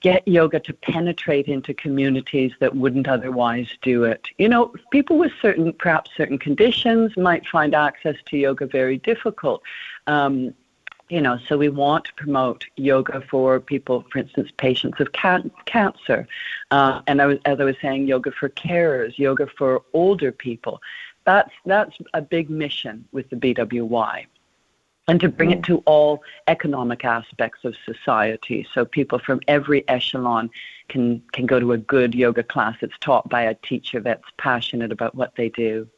get yoga to penetrate into communities that wouldn't otherwise do it. You know, people with certain, perhaps certain conditions might find access to yoga very difficult. Um, you know, so we want to promote yoga for people, for instance, patients of can- cancer. Uh, and I was, as I was saying, yoga for carers, yoga for older people. That's, that's a big mission with the BWY. And to bring it to all economic aspects of society. So people from every echelon can, can go to a good yoga class that's taught by a teacher that's passionate about what they do.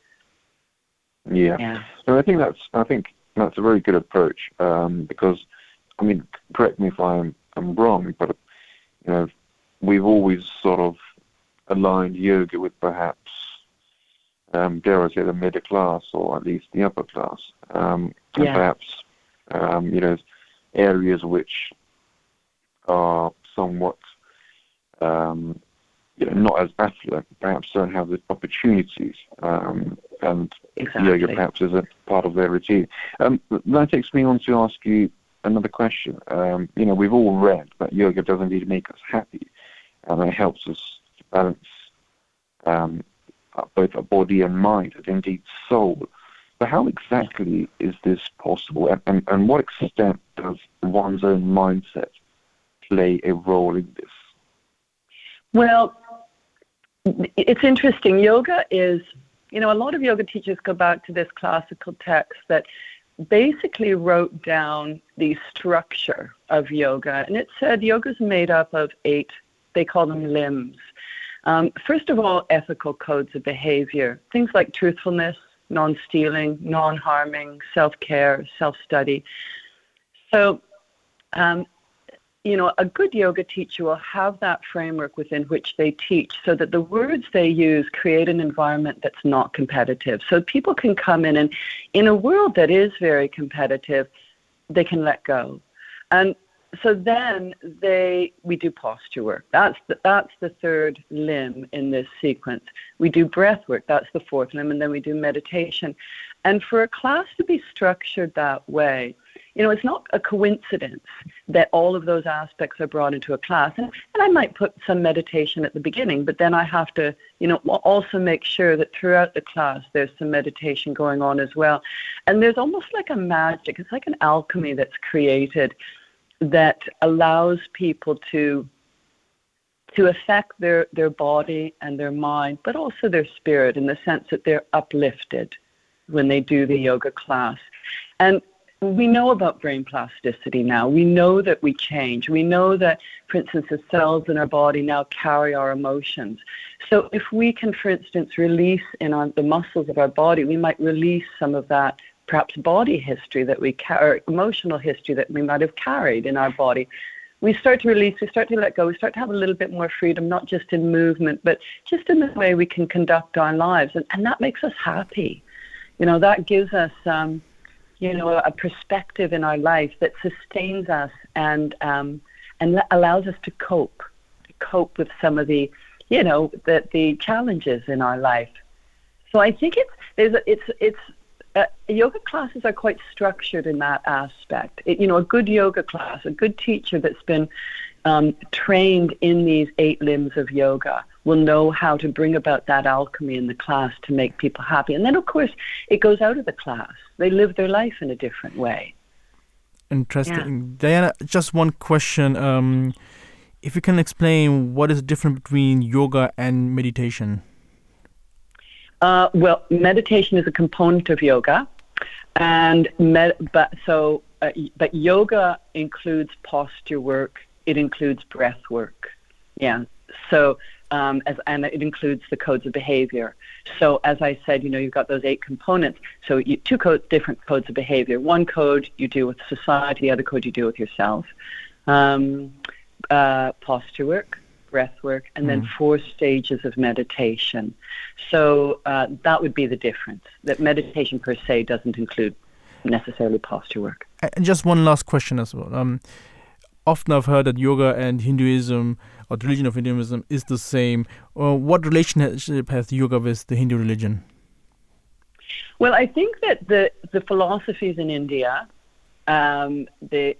Yeah. Yeah. So I think that's I think that's a very good approach um, because I mean, correct me if I'm I'm wrong, but you know, we've always sort of aligned yoga with perhaps um, dare I say the middle class or at least the upper class, um, and perhaps um, you know areas which are somewhat um, you know not as affluent, perhaps don't have the opportunities, um, and Exactly. yoga perhaps isn't part of their routine. Um, that takes me on to ask you another question. Um, you know, we've all read that yoga does indeed make us happy, and it helps us to balance um, both our body and mind, and indeed soul. But how exactly is this possible, and, and, and what extent does one's own mindset play a role in this? Well, it's interesting. Yoga is, you know, a lot of yoga teachers go back to this classical text that basically wrote down the structure of yoga. And it said yoga is made up of eight, they call them limbs. Um, first of all, ethical codes of behavior, things like truthfulness, non stealing, non harming, self care, self study. So, um, you know, a good yoga teacher will have that framework within which they teach so that the words they use create an environment that's not competitive. So people can come in and in a world that is very competitive, they can let go. And so then they we do posture work. That's the, that's the third limb in this sequence. We do breath work. That's the fourth limb, and then we do meditation. And for a class to be structured that way, you know, it's not a coincidence that all of those aspects are brought into a class. And, and I might put some meditation at the beginning, but then I have to, you know, also make sure that throughout the class there's some meditation going on as well. And there's almost like a magic, it's like an alchemy that's created that allows people to to affect their, their body and their mind, but also their spirit in the sense that they're uplifted when they do the yoga class. And we know about brain plasticity now. We know that we change. We know that, for instance, the cells in our body now carry our emotions. So if we can, for instance, release in our, the muscles of our body, we might release some of that perhaps body history that we carry, emotional history that we might have carried in our body. We start to release, we start to let go, we start to have a little bit more freedom, not just in movement, but just in the way we can conduct our lives. And, and that makes us happy. You know, that gives us. Um, you know, a perspective in our life that sustains us and um, and allows us to cope, to cope with some of the, you know, the the challenges in our life. So I think it's there's a, it's it's uh, yoga classes are quite structured in that aspect. It, you know, a good yoga class, a good teacher that's been um, trained in these eight limbs of yoga will know how to bring about that alchemy in the class to make people happy. And then, of course, it goes out of the class. They live their life in a different way. Interesting. Yeah. Diana, just one question. Um, if you can explain what is the difference between yoga and meditation? Uh, well, meditation is a component of yoga, and med- but so uh, but yoga includes posture work. It includes breath work. Yeah. So um, as, and it includes the codes of behavior. So as I said, you know, you've got those eight components. So you, two codes, different codes of behavior. One code you do with society, the other code you do with yourself. Um, uh, posture work, breath work, and mm. then four stages of meditation. So uh, that would be the difference. That meditation per se doesn't include necessarily posture work. And just one last question as well. Um, often I've heard that yoga and Hinduism or the religion of Hinduism is the same. Uh, what relationship has yoga with the Hindu religion? Well, I think that the, the philosophies in India, um, they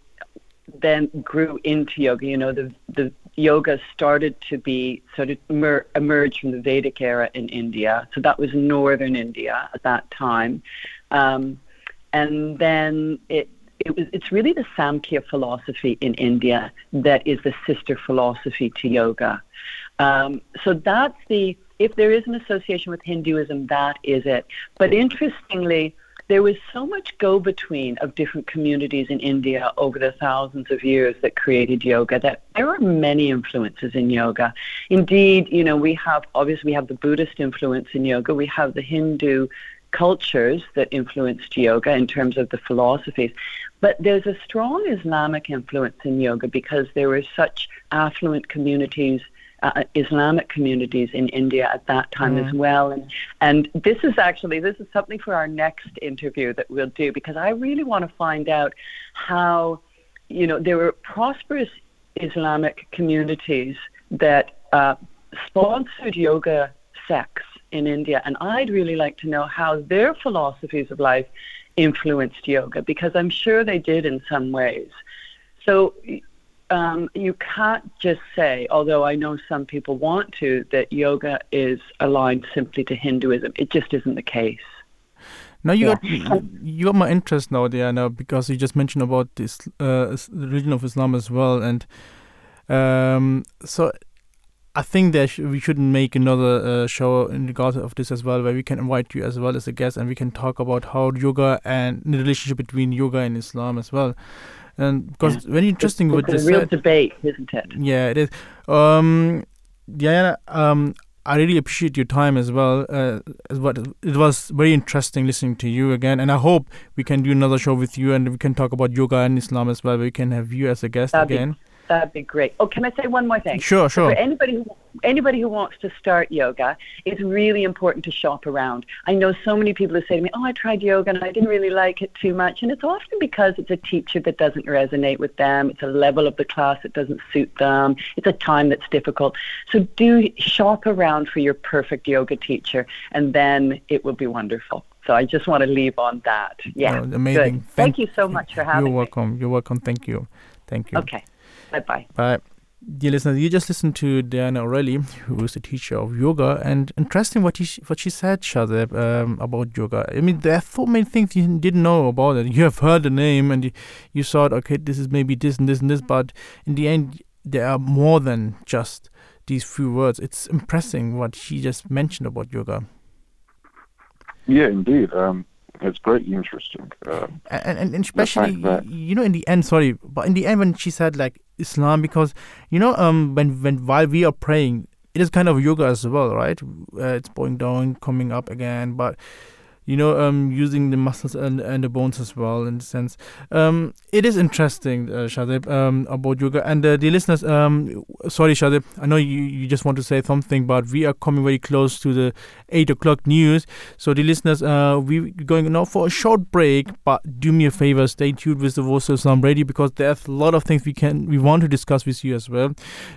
then grew into yoga. You know, the, the yoga started to be sort of emer- emerge from the Vedic era in India. So that was northern India at that time. Um, and then it it was, it's really the Samkhya philosophy in India that is the sister philosophy to yoga. Um, so that's the, if there is an association with Hinduism, that is it. But interestingly, there was so much go between of different communities in India over the thousands of years that created yoga that there are many influences in yoga. Indeed, you know, we have obviously we have the Buddhist influence in yoga, we have the Hindu cultures that influenced yoga in terms of the philosophies. But there's a strong Islamic influence in yoga because there were such affluent communities. Uh, Islamic communities in India at that time mm. as well, and and this is actually this is something for our next interview that we'll do because I really want to find out how, you know, there were prosperous Islamic communities that uh, sponsored yoga sects in India, and I'd really like to know how their philosophies of life influenced yoga because I'm sure they did in some ways. So um, you can't just say, although I know some people want to, that yoga is aligned simply to Hinduism. It just isn't the case. Now you yeah. got you got my interest now, Diana, because you just mentioned about this uh, religion of Islam as well, and um, so I think that sh- we should make another uh, show in regards of this as well, where we can invite you as well as a guest, and we can talk about how yoga and the relationship between yoga and Islam as well. And because yeah. very interesting it's, what you said. a real debate, isn't it? Yeah, it is. Um, Diana, um, I really appreciate your time as well. Uh, as what it was very interesting listening to you again, and I hope we can do another show with you, and we can talk about yoga and Islam as well. We can have you as a guest That'd again. Be- That'd be great. Oh, can I say one more thing? Sure, sure. For anybody who anybody who wants to start yoga, it's really important to shop around. I know so many people who say to me, "Oh, I tried yoga and I didn't really like it too much," and it's often because it's a teacher that doesn't resonate with them. It's a level of the class that doesn't suit them. It's a time that's difficult. So do shop around for your perfect yoga teacher, and then it will be wonderful. So I just want to leave on that. Yeah. Oh, amazing. Good. Thank, you so much for having me. You're me. welcome. You're welcome. Thank you. Thank you. Okay. Bye bye. Bye. Dear listeners, you just listened to Diana O'Reilly, who is a teacher of yoga, and interesting what he, what she said, Shahzib, um, about yoga. I mean, there are so many things you didn't know about it. You have heard the name, and you, you thought, okay, this is maybe this and this and this, but in the end, there are more than just these few words. It's impressive what she just mentioned about yoga. Yeah, indeed. Um, it's greatly interesting. Um, and, and, and especially you know in the end sorry but in the end when she said like islam because you know um when when while we are praying it is kind of yoga as well right? Uh, it's going down coming up again but you know um using the muscles and, and the bones as well in a sense. Um it is interesting uh, Shahzib um about yoga. And uh, the listeners um sorry Shahzib I know you, you just want to say something but we are coming very close to the 8 o'clock news. So the listeners uh we're going now for a short break but do me a favor stay tuned with the voice of Islam radio because there's a lot of things we can we want to discuss with you as well.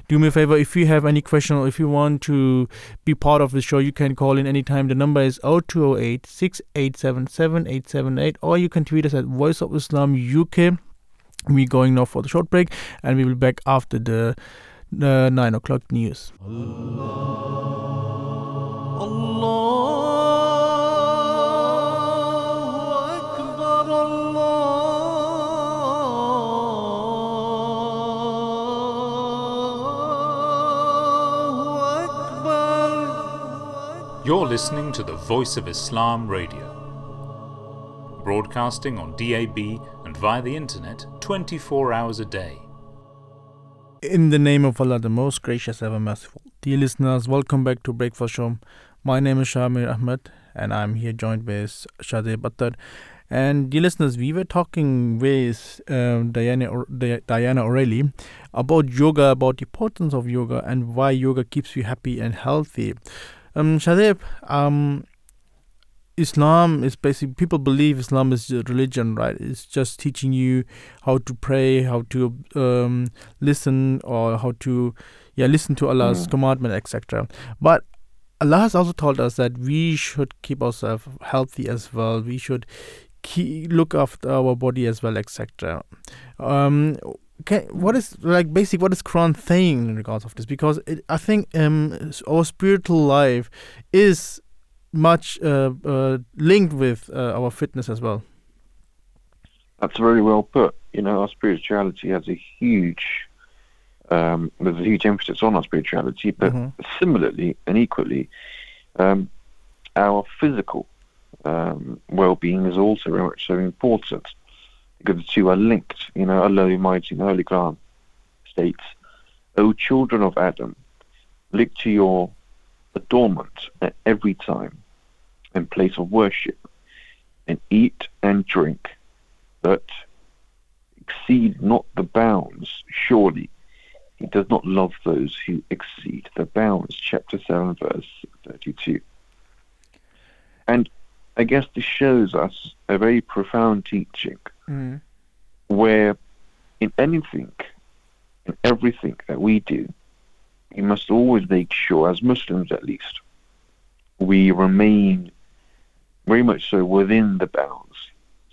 Do me a favor if you have any question or if you want to be part of the show you can call in anytime. The number is 0208 6877 878 or you can tweet us at voice of islam uk we're going now for the short break and we will be back after the uh, 9 o'clock news You're listening to the Voice of Islam Radio, broadcasting on DAB and via the internet 24 hours a day. In the name of Allah, the most gracious, ever merciful. Dear listeners, welcome back to Breakfast Show. My name is Shamir Ahmed, and I'm here joined with Shahzib Athar. And dear listeners, we were talking with um, Diana, Diana O'Reilly about yoga, about the importance of yoga, and why yoga keeps you happy and healthy. Um, Shahzib, um, Islam is basically people believe Islam is a religion, right? It's just teaching you how to pray, how to um, listen, or how to yeah listen to Allah's Mm. commandment, etc. But Allah has also told us that we should keep ourselves healthy as well. We should keep, look after our body as well, etc. Um, can, what is like basic? What is Quran saying in regards of this? Because it, I think um, our spiritual life is much uh, uh, linked with uh, our fitness as well. That's very well put. You know, our spirituality has a huge, um, there's a huge emphasis on our spirituality, but Mhm. similarly and equally, um, our physical um, well-being is also very much so important because the two are linked. You know, Allah Almighty in the Holy Quran states, "O children of Adam, look to your adornment at every time and place of worship, and eat and drink, but exceed not the bounds. Surely he does not love those who exceed the bounds. Chapter 7, verse 32. And I guess this shows us a very profound teaching Mm. where in anything, in everything that we do, we must always make sure, as Muslims at least, we remain very much so within the bounds.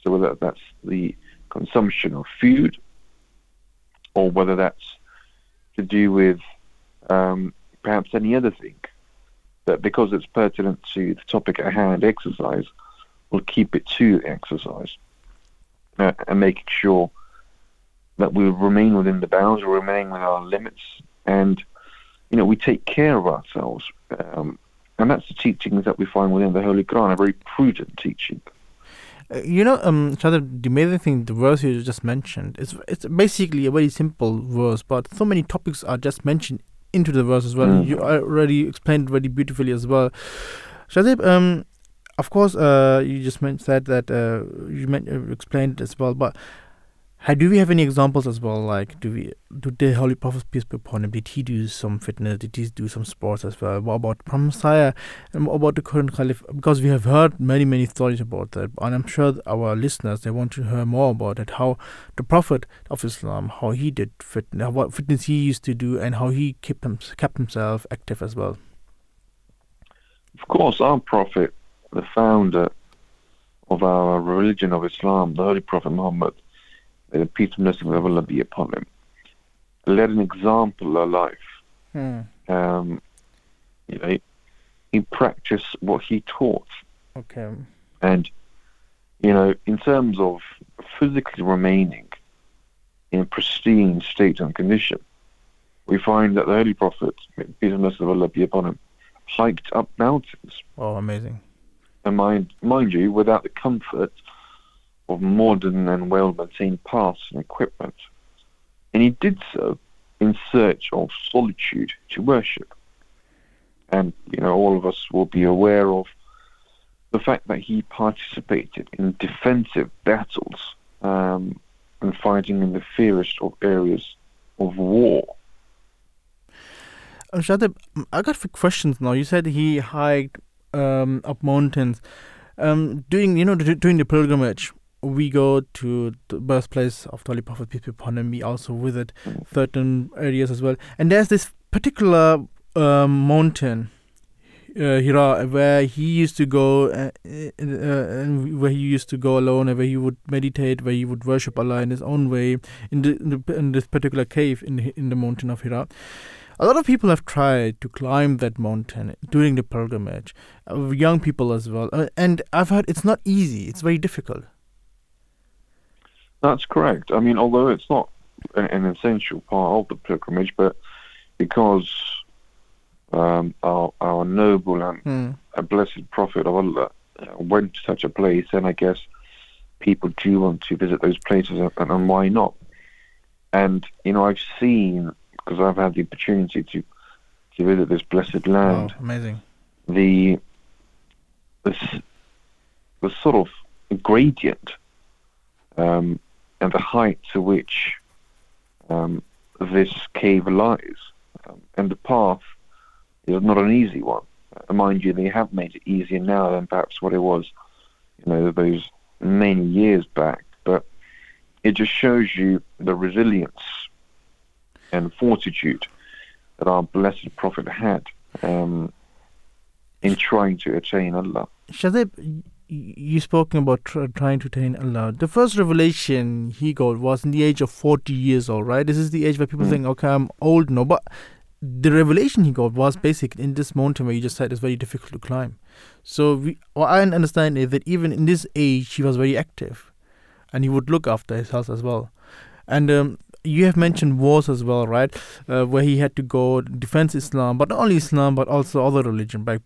So whether that's the consumption of food, or whether that's to do with um, perhaps any other thing, that because it's pertinent to the topic at hand, exercise, we'll keep it to exercise uh, and making sure that we remain within the bounds, we remain within our limits, and you know we take care of ourselves. Um, and that's the teachings that we find within the Holy Quran, a very prudent teaching. Uh, You know, um, Shahzib, the amazing thing, the verse you just mentioned, it's it's basically a very simple verse, but so many topics are just mentioned into the verse as well. Mhm. You already explained it very beautifully as well. Shahzib, um, of course, uh, you just meant, said that uh, you meant, uh, explained as well, but how, do we have any examples as well? Like, do we do the Holy Prophet peace be upon him? Did he do some fitness? Did he do some sports as well? What about Prophet Messiah? And what about the current Caliph? Because we have heard many, many stories about that, and I'm sure our listeners they want to hear more about it. How the Prophet of Islam, how he did fitness, what fitness he used to do, and how he kept him, kept himself active as well. Of course, our Prophet, the founder of our religion of Islam, the Holy Prophet Muhammad, may the peace and blessing of Allah be upon him, led an example of life. Hmm. Um, you know, he practiced what he taught. Okay. And, you know, in terms of physically remaining in pristine state and condition, we find that the Holy Prophet, may the peace and blessing of Allah be upon him, hiked up mountains. Oh, amazing. And mind, mind you, without the comfort of modern and well maintained paths and equipment. And he did so in search of solitude to worship. And, you know, all of us will be aware of the fact that he participated in defensive battles um, and fighting in the fiercest of areas of war. Uh, Shahzib, I got a few questions now. You said he hiked um, up mountains. Um, doing you know doing the pilgrimage, we go to the birthplace of the Holy Prophet peace be upon him. We also visit certain areas as well, and there's this particular um, mountain, uh, Hira, where he used to go, uh, uh, where he used to go alone, and where he would meditate, where he would worship Allah in his own way, in the in, the, in this particular cave in the, in the mountain of Hira. A lot of people have tried to climb that mountain during the pilgrimage, uh, young people as well, uh, and I've heard it's not easy. It's very difficult. That's correct. I mean, although it's not an, an essential part of the pilgrimage, but because um, our, our noble and Hmm. a blessed Prophet of Allah uh, went to such a place, then I guess people do want to visit those places, and, and why not? And you know, I've seen because I've had the opportunity to to visit this blessed land. Wow, amazing. the the, s- the sort of gradient um, and the height to which um, this cave lies, um, and the path is not an easy one. Uh, mind you, they have made it easier now than perhaps what it was, you know, those many years back. But it just shows you the resilience and fortitude that our blessed Prophet had. Um, in trying to attain Allah. Shahzib, you spoken about tr- trying to attain Allah. The first revelation he got was in the age of 40 years old, right? This is the age where people Mm. think, okay, I'm old now. But the revelation he got was basic in this mountain where you just said it's very difficult to climb. So we, what I understand is that even in this age, he was very active and he would look after his health as well. And um, you have mentioned wars as well, right? Uh, where he had to go defend Islam, but not only Islam, but also other religion. By,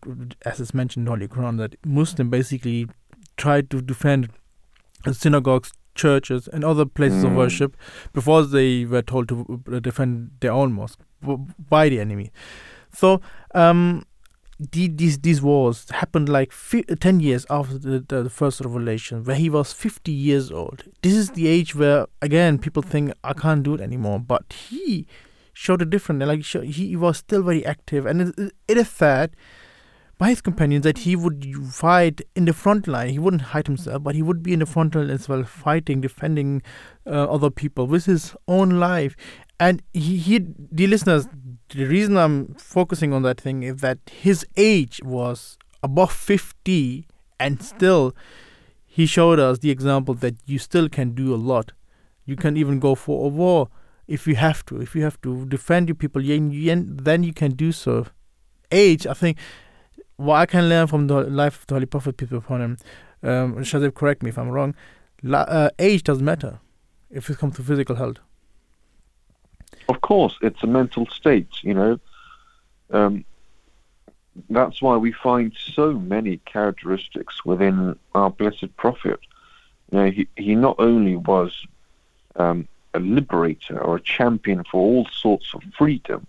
as is mentioned in Holy Quran, that Muslim basically tried to defend synagogues, churches, and other places of Mm. worship before they were told to uh, defend their own mosque by the enemy. So, um, the, these these wars happened like fi- 10 years after the, the, the first revelation where he was 50 years old. This is the age where again people think i can't do it anymore but he showed a different like he was still very active and it, is said by his companions that he would fight in the front line. He wouldn't hide himself but he would be in the front line as well fighting defending uh, other people with his own life. And he, he dear listeners the reason I'm focusing on that thing is that his age was above 50 and still he showed us the example that you still can do a lot. You can even go for a war if you have to. If you have to defend your people, then you, then you can do so. Age, I think, what I can learn from the life of the Holy Prophet, people upon him, um, Shahzib, correct me if I'm wrong, la- uh, age doesn't matter if it comes to physical health. Of course, it's a mental state, you know. Um, that's why we find so many characteristics within our blessed prophet. You know, he, he not only was um, a liberator or a champion for all sorts of freedom,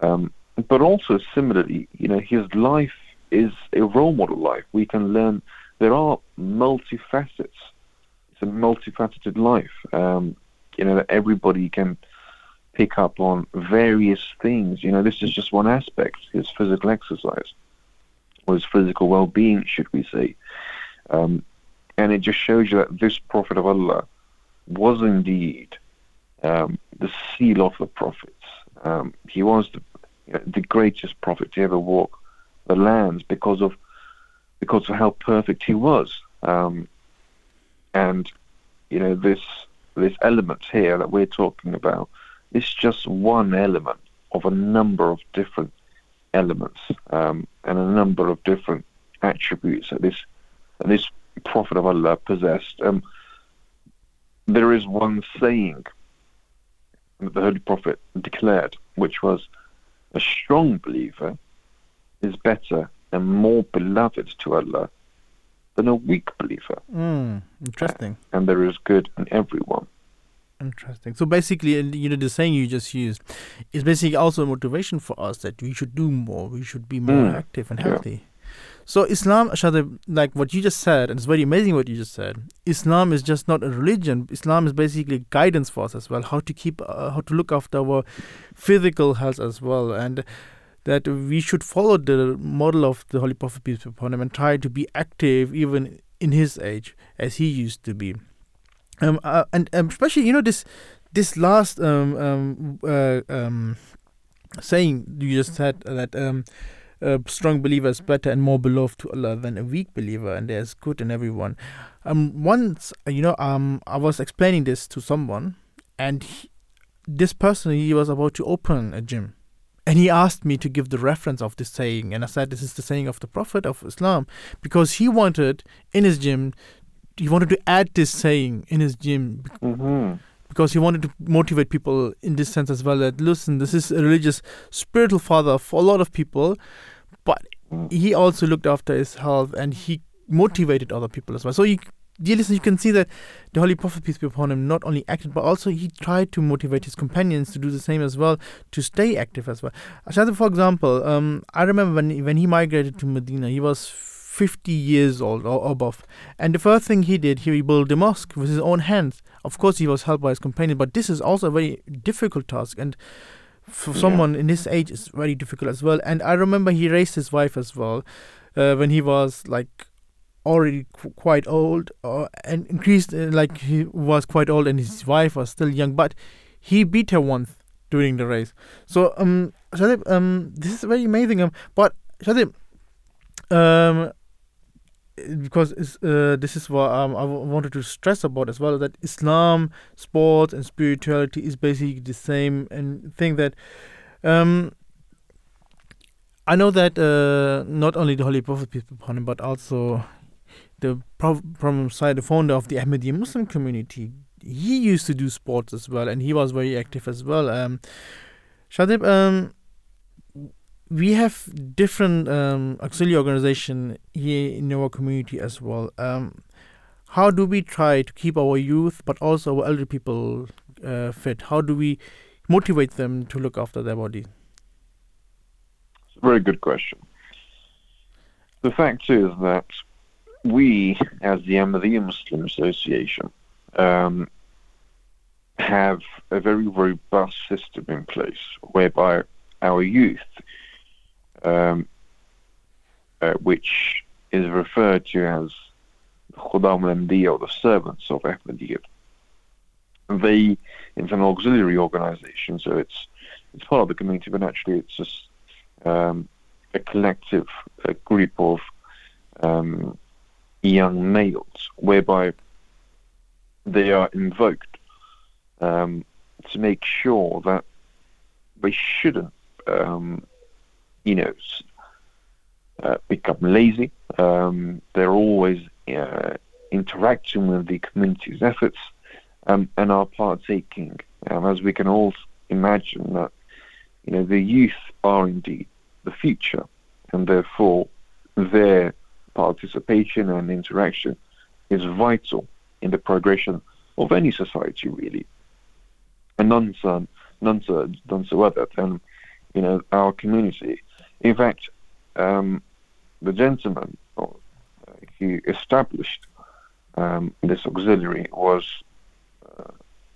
um, but also similarly, you know, his life is a role model life. We can learn there are multifacets. It's a multifaceted life. Um, you know, that everybody can pick up on various things. You know, this is just one aspect, his physical exercise, or his physical well-being, should we say. Um, and it just shows you that this Prophet of Allah was indeed um, the seal of the prophets. Um, he was the, you know, the greatest prophet to ever walk the lands because of because of how perfect he was. Um, and you know this this element here that we're talking about is just one element of a number of different elements um, and a number of different attributes that this that this prophet of Allah possessed. Um, there is one saying that the Holy Prophet declared, which was, "A strong believer is better and more beloved to Allah than a weak believer." Mm, interesting. And there is good in everyone. Interesting. So basically, you know, the saying you just used is basically also a motivation for us that we should do more, we should be more Mm. active and Yeah. healthy. So Islam, Shahzib, like what you just said, and it's very amazing what you just said. Islam is just not a religion. Islam is basically guidance for us as well, how to keep, uh, how to look after our physical health as well, and that we should follow the model of the Holy Prophet peace be upon him and try to be active even in his age as he used to be. Um, uh, and um, especially you know this this last um, um, uh, um, saying you just said that um, a strong believer is better and more beloved to Allah than a weak believer, and there's good in everyone. Um, once you know, um, I was explaining this to someone, and he, this person he was about to open a gym, and he asked me to give the reference of this saying, and I said this is the saying of the Prophet of Islam, because he wanted in his gym, he wanted to add this saying in his gym hmm because he wanted to motivate people in this sense as well that listen this is a religious spiritual father for a lot of people but he also looked after his health and he motivated other people as well. So you dear you can see that the holy prophet peace be upon him not only acted but also he tried to motivate his companions to do the same as well to stay active as well. Ashad, for example um, i remember when, when he migrated to medina he was 50 years old or above and the first thing he did he built a mosque with his own hands of course, he was helped by his companion, but this is also a very difficult task, and for Yeah. someone in his age, it's very difficult as well. And I remember he raised his wife as well uh, when he was like already qu- quite old, uh, and increased uh, like he was quite old, and his wife was still young, but he beat her once during the race. So, um, Shahzib, um, this is very amazing. Um, but Shahzib, um, because uh, this is what um, I w- wanted to stress about as well that Islam, sports, and spirituality is basically the same and thing that um, I know that uh, not only the Holy Prophet peace be upon him, but also the Pro- Prophet Messiah, the founder of the Ahmadiyya Muslim community, he used to do sports as well, and he was very active as well. Um, Shahzib, um, we have different um, auxiliary organization here in our community as well. Um, how do we try to keep our youth, but also our elder people uh, fit? How do we motivate them to look after their body? It's a very good question. The fact is that we, as the Ahmadiyya Muslim Association, um, have a very robust system in place whereby our youth, um, uh, which is referred to as Khuddam or the servants of Ahmadiyya, they, it's an auxiliary organization, so it's it's part of the community, but actually it's just um, a collective a group of um, young males whereby they are invoked um, to make sure that they shouldn't, um, you know, uh, become lazy. Um, they're always uh, interacting with the community's efforts um, and are partaking. Um, as we can all imagine that, you know, the youth are indeed the future, and therefore their participation and interaction is vital in the progression of any society, really. And none so, none so, none so other than, you know, our community. In fact, um, the gentleman uh, who established um, this auxiliary was uh,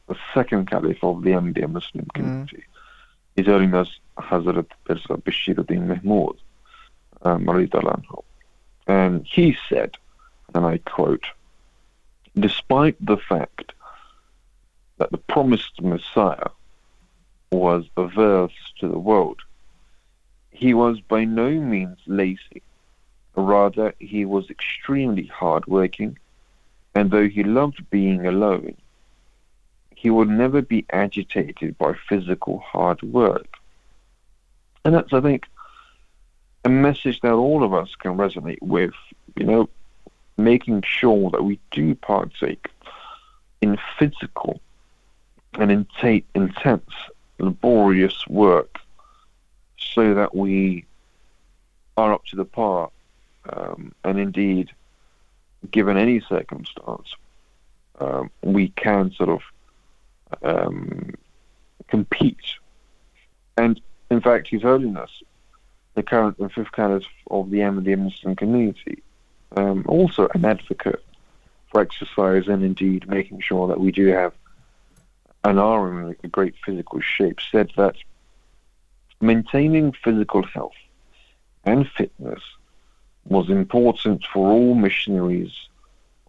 the second caliph of the Ahmadiyya Muslim community. His holiness Hazrat Mirza Bashiruddin Mahmud, um, radiallahu and he said, and I quote, despite the fact that the promised Messiah was averse to the world, he was by no means lazy. Rather, he was extremely hardworking And though he loved being alone, he would never be agitated by physical hard work. And that's, I think, a message that all of us can resonate with, you know, making sure that we do partake in physical and intense, laborious work so that we are up to the part, um, and indeed given any circumstance um, we can sort of um, compete. And in fact his holiness the current and fifth caliph of the Ahmadiyya Muslim community um, also an advocate for exercise and indeed making sure that we do have and are in a great physical shape said that maintaining physical health and fitness was important for all missionaries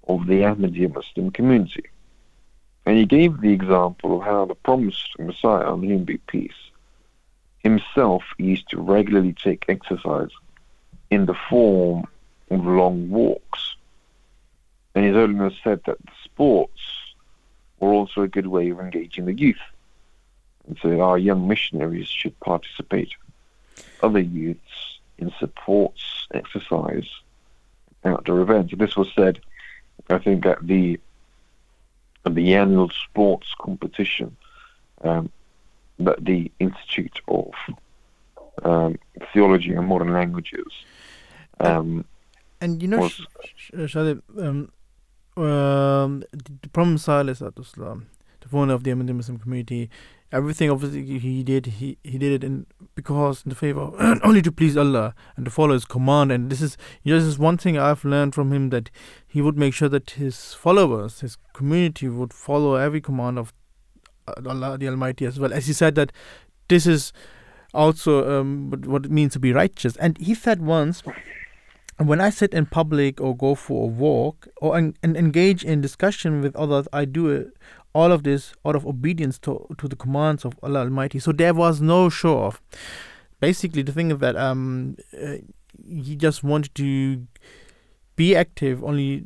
of the Ahmadiyya Muslim community. And he gave the example of how the promised Messiah, on whom be peace, himself used to regularly take exercise in the form of long walks. And His Holiness said that the sports were also a good way of engaging the youth. And so our young missionaries should participate, other youths, in supports exercise outdoor events. And this was said, I think, at the at the annual sports competition um, that the Institute of um, Theology and Modern Languages. Um, and you know, was, Shahzib, um, um, the problem Silas at Islam, the founder of the Ahmadiyya Muslim community, everything obviously he did he, he did it in because in the favor only to please Allah and to follow his command. And this is you know, this is one thing I've learned from him that he would make sure that his followers his community would follow every command of Allah the Almighty as well. As he said that this is also um, what it means to be righteous. And he said once when I sit in public or go for a walk or en- and engage in discussion with others, I do it all of this out of obedience to, to the commands of Allah Almighty. So there was no show off. Basically, the thing is that um, uh, he just wanted to be active only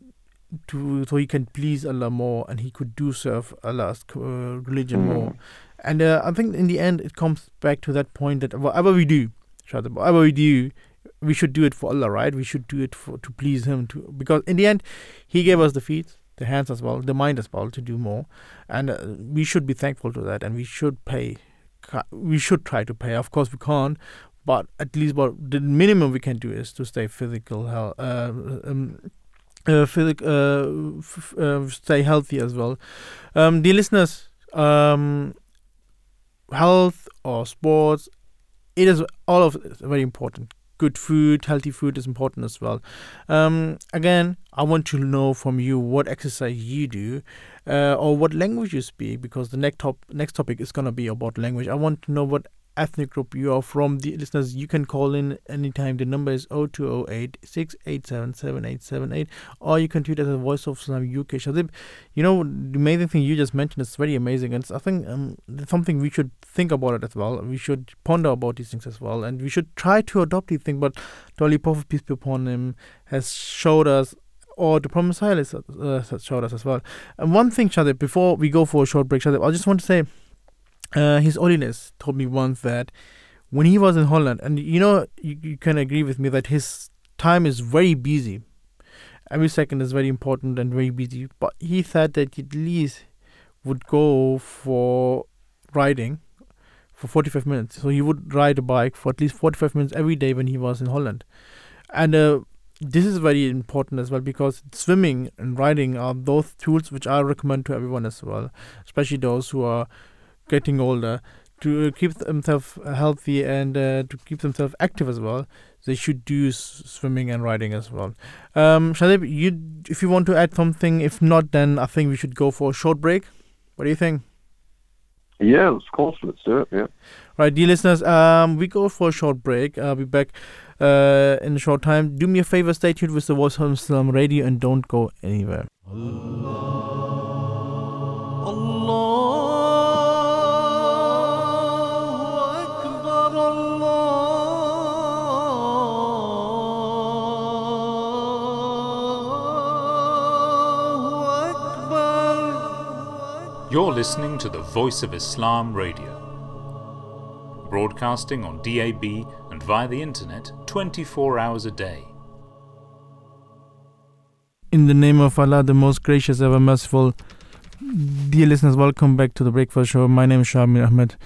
to so he can please Allah more and he could do serve Allah's uh, religion mm. more. And uh, I think in the end, it comes back to that point that whatever we do, whatever we do, we should do it for Allah, right? We should do it for to please Him, to because in the end, He gave us the feet, the hands as well, the mind as well to do more, and uh, we should be thankful to that, and we should pay. We should try to pay. Of course, we can't, but at least what the minimum we can do is to stay physical health. Uh, um, uh, physic, uh, f- uh, stay healthy as well. Um, dear listeners, um, health or sports, it is all of very important good food, healthy food is important as well. Um, again, I want to know from you what exercise you do uh, or what language you speak because the next top next topic is gonna be about language. I want to know what ethnic group you are from. The listeners, you can call in anytime. The number is 0208 687 7878, or you can tweet at Voice of Islam UK. Shahzib, you know, the amazing thing you just mentioned is very amazing, and I think um, something we should think about it as well. We should ponder about these things as well, and we should try to adopt these things. But Dolly Prophet, peace be upon him, has showed us or the Promised Silas uh, showed us as well. And one thing, Shahzib, before we go for a short break, Shahzib, I just want to say uh, His Holiness told me once that when he was in Holland, and you know, you, you can agree with me that his time is very busy. Every second is very important and very busy. But he said that he at least would go for riding for 45 minutes. So he would ride a bike for at least 45 minutes every day when he was in Holland. And uh, this is very important as well because swimming and riding are those tools which I recommend to everyone as well, especially those who are getting older, to keep themselves healthy and uh, to keep themselves active as well, they should do swimming and riding as well. Um, Shahzib, you, if you want to add something, if not, then I think we should go for a short break. What do you think? Yeah, of course, let's do it. Yeah. Right, dear listeners, um, we go for a short break. I'll be back uh, in a short time. Do me a favor, stay tuned with the Voice of Islam Radio and don't go anywhere. You're listening to the Voice of Islam Radio, broadcasting on DAB via the internet 24 hours a day. In the name of Allah, the most gracious, ever merciful. Dear listeners, welcome back to the Breakfast Show. My name is Shamir Ahmed,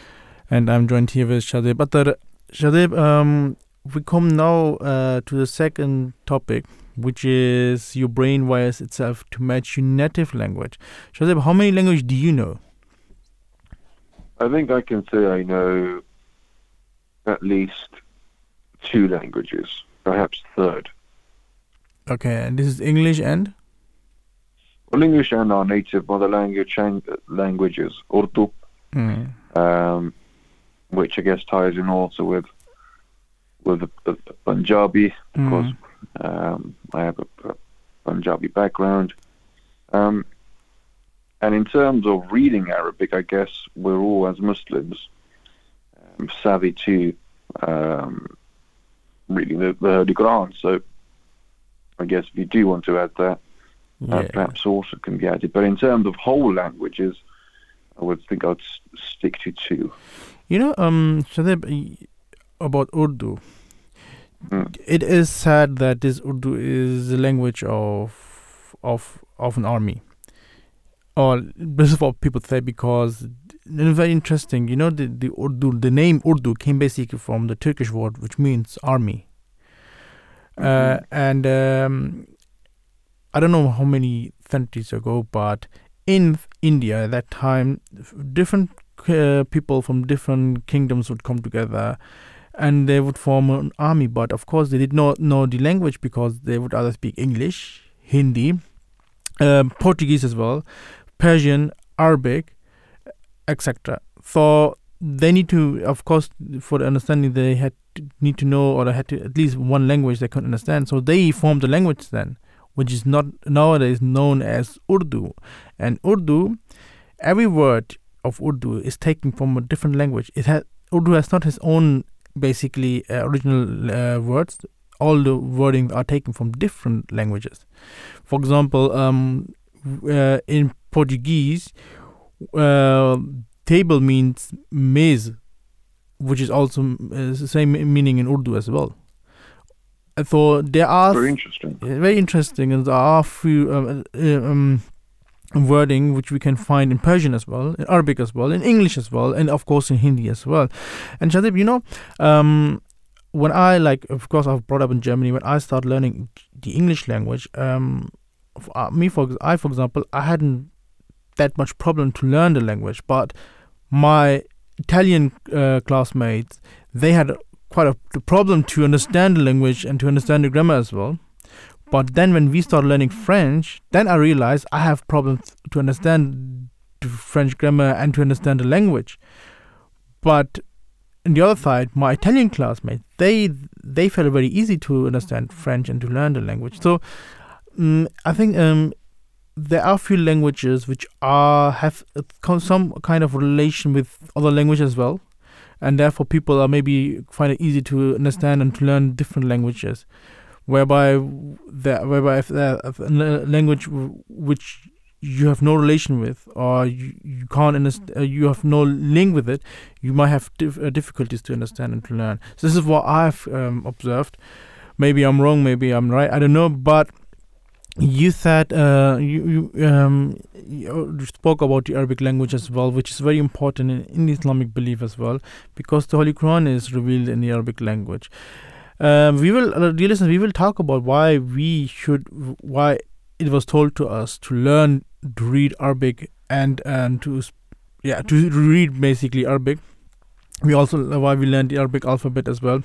and I'm joined here with Shahzib Athar. Shahzib, um, we come now uh, to the second topic, which is your brain wires itself to match your native language. Shahzib, how many languages do you know? I think I can say I know at least two languages, perhaps third. Okay, and this is English and? Well, English and our native mother language languages, Urdu, Mm. um, which I guess ties in also with with the, the Punjabi, because um, I have a, a Punjabi background. Um, and in terms of reading Arabic, I guess we're all as Muslims um, savvy to um, reading the, the Holy Quran. So I guess if you do want to add that, that Yeah. perhaps also can be added. But in terms of whole languages, I would think I'd s- stick to two. You know, um, Shahzib, y- about Urdu. Mm. It is said that this Urdu is the language of of of an army. Or this is what people say because very interesting. You know, the the Urdu, the name Urdu came basically from the Turkish word which means army. Uh, and um, I don't know how many centuries ago, but in India at that time, different uh, people from different kingdoms would come together and they would form an army. But of course, they did not know the language because they would either speak English, Hindi, um, Portuguese as well, Persian, Arabic, etc. So they need to, of course, for the understanding, they had to need to know or they had to at least one language they could understand. So they formed a language then, which is not nowadays known as Urdu. And Urdu, every word of Urdu is taken from a different language. It has Urdu has not its own basically uh, original uh, words. All the wording are taken from different languages. For example, um, uh, in Portuguese, uh, table means mesa, which is also uh, the same meaning in Urdu as well. Uh, So there are Very interesting. very interesting, and there are few um, uh, um, wording which we can find in Persian as well, in Arabic as well, in English as well, and of course in Hindi as well. And Shahzib, you know, um, when I like, of course, I've brought up in Germany. When I start learning the English language, um, f- uh, me for I, for example, I hadn't that much problem to learn the language, but my Italian uh, classmates they had quite a the problem to understand the language and to understand the grammar as well. But then when we started learning French, then I realized I have problems to understand the French grammar and to understand the language. But on the other side, my Italian classmates, they they felt very easy to understand French and to learn the language. So mm I think um, there are few languages which are have uh, some kind of relation with other languages as well, and therefore people are maybe find it easy to understand and to learn different languages. Whereby the whereby if, if language w- which you have no relation with or you, you can't understand uh, you have no link with it you might have dif- uh, difficulties to understand and to learn. So this is what i've um, observed. Maybe i'm wrong maybe i'm right i don't know but you said uh, you, you, um, you spoke about the Arabic language as well, which is very important in, in Islamic belief as well, because the Holy Quran is revealed in the Arabic language. Um, we will, uh, dear listeners, we will talk about why we should, why it was told to us to learn to read Arabic and and to, yeah, to read basically Arabic. We also uh, why we learned the Arabic alphabet as well.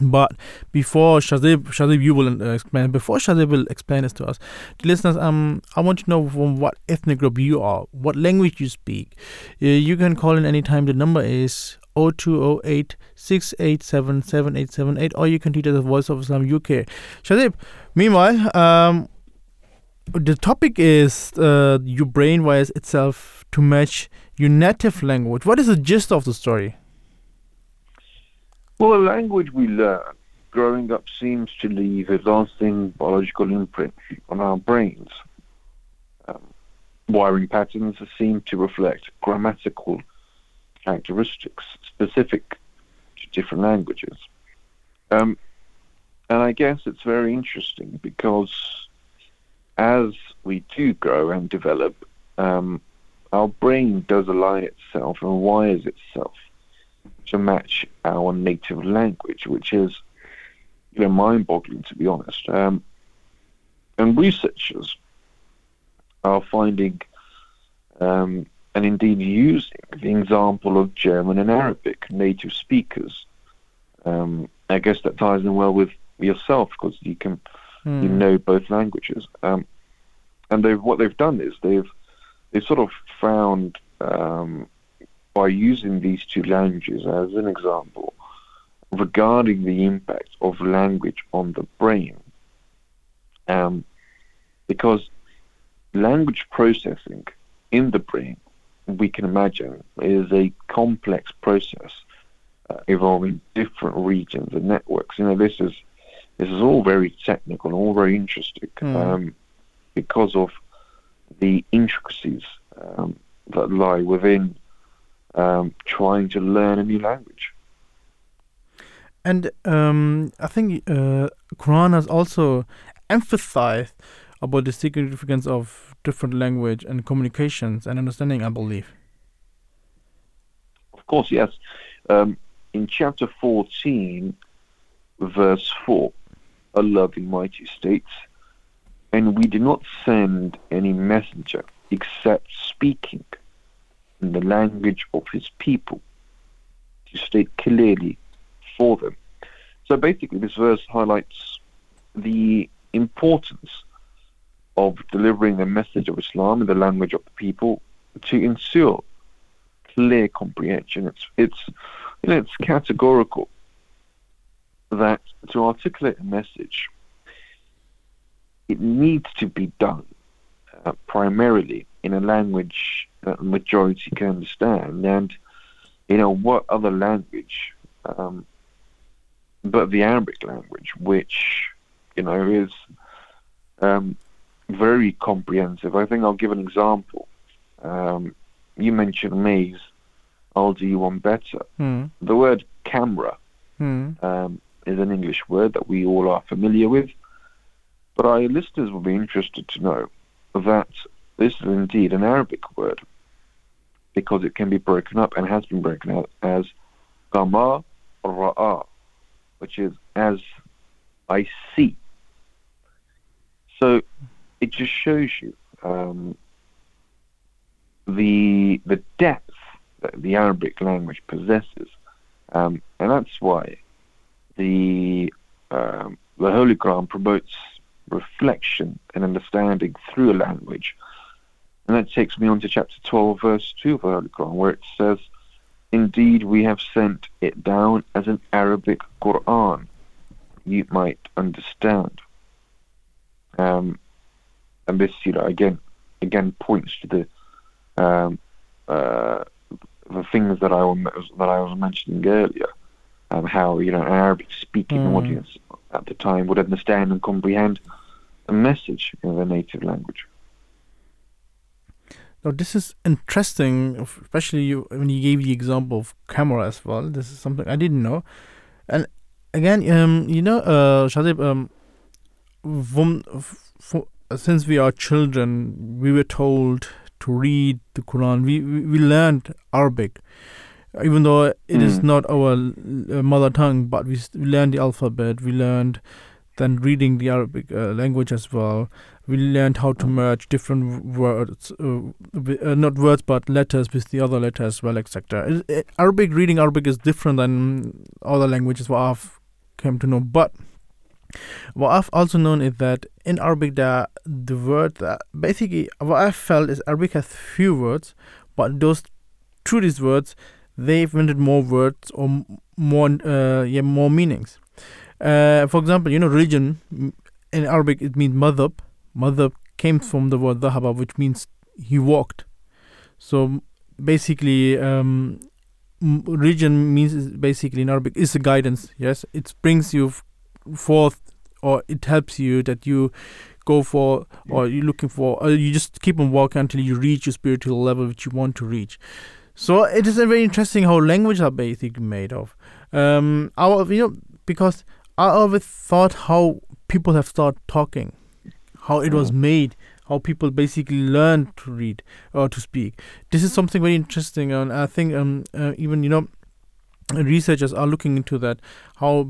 But before Shahzib, Shahzib, you will uh, explain. Before Shahzib will explain this to us, listeners, um, I want to know from what ethnic group you are, what language you speak. Uh, you can call in anytime. The number is 0208 687 7878, or you can tweet at the Voice of Islam UK. Shahzib, meanwhile, um, the topic is uh, your brain wires itself to match your native language. What is the gist of the story? Well, the language we learn growing up seems to leave a lasting biological imprint on our brains. Um, wiring patterns seem to reflect grammatical characteristics specific to different languages. Um, and I guess it's very interesting because as we do grow and develop, um, our brain does align itself and wires itself to match our native language, which is you know, mind-boggling to be honest. Um, and researchers are finding um, and indeed using the example of German and Arabic native speakers. Um, I guess that ties in well with yourself because you can mm. you know both languages. Um, and they've what they've done is they've they've sort of found um, by using these two languages as an example regarding the impact of language on the brain. Um, because language processing in the brain, we can imagine, is a complex process uh, involving different regions and networks. You know, this is this is all very technical and all very interesting mm. um, because of the intricacies um, that lie within um, trying to learn a new language. And um, I think uh, Quran has also emphasized about the significance of different language and communications and understanding. I believe. Of course, yes. Um, in chapter fourteen, verse four, Allah the Mighty states, "And we do not send any messenger except speaking in the language of his people to state clearly for them. So basically, this verse highlights the importance of delivering the message of Islam in the language of the people to ensure clear comprehension. It's it's you know, it's categorical that to articulate a message, it needs to be done uh, primarily in a language that the majority can understand. And you know what other language um, but the Arabic language, which you know is um, very comprehensive. I think I'll give an example. Um, you mentioned maze. I'll do you one better. Mm. The word camera mm. um, is an English word that we all are familiar with, but our listeners will be interested to know that this is indeed an Arabic word because it can be broken up and has been broken up as Qamar Ra'a which is as I see. So it just shows you um, the the depth that the Arabic language possesses, um, and that's why the um, the Holy Quran promotes reflection and understanding through a language. And that takes me on to chapter 12, verse 2 of the Holy Quran, where it says, Indeed, we have sent it down as an Arabic Quran. You might understand. Um, and this, you know, again, again points to the um, uh, the things that I was that I was mentioning earlier, um, how you know an Arabic-speaking mm. audience at the time would understand and comprehend a message in their native language. Now, this is interesting, especially you, when you gave the example of camera as well. This is something I didn't know. And again, um, you know, uh, Shahzib, um, from, from, since we are children, we were told to read the Quran. We we, we learned Arabic, even though it mm. is not our uh, mother tongue. But we, we learned the alphabet. We learned then reading the Arabic uh, language as well we learned how to merge different words, uh, uh, not words but letters with the other letters as well, etc. Arabic reading Arabic is different than other languages what I've came to know, but what I've also known is that in Arabic there the word that basically what I felt is Arabic has few words, but those through these words they've invented more words or more uh, yeah more meanings. Uh, for example, you know religion in Arabic it means madhab Mother came from the word dhahaba, which means he walked. So basically, um, religion means basically in Arabic is a guidance. Yes, it brings you forth or it helps you that you go for, or you're looking for, or you just keep on walking until you reach your spiritual level which you want to reach. So it is a very interesting how language are basically made of. Um, our, you know, because I always thought how people have started talking, how it was made, how people basically learned to read or to speak. This is something very interesting, and I think um, uh, even you know researchers are looking into that how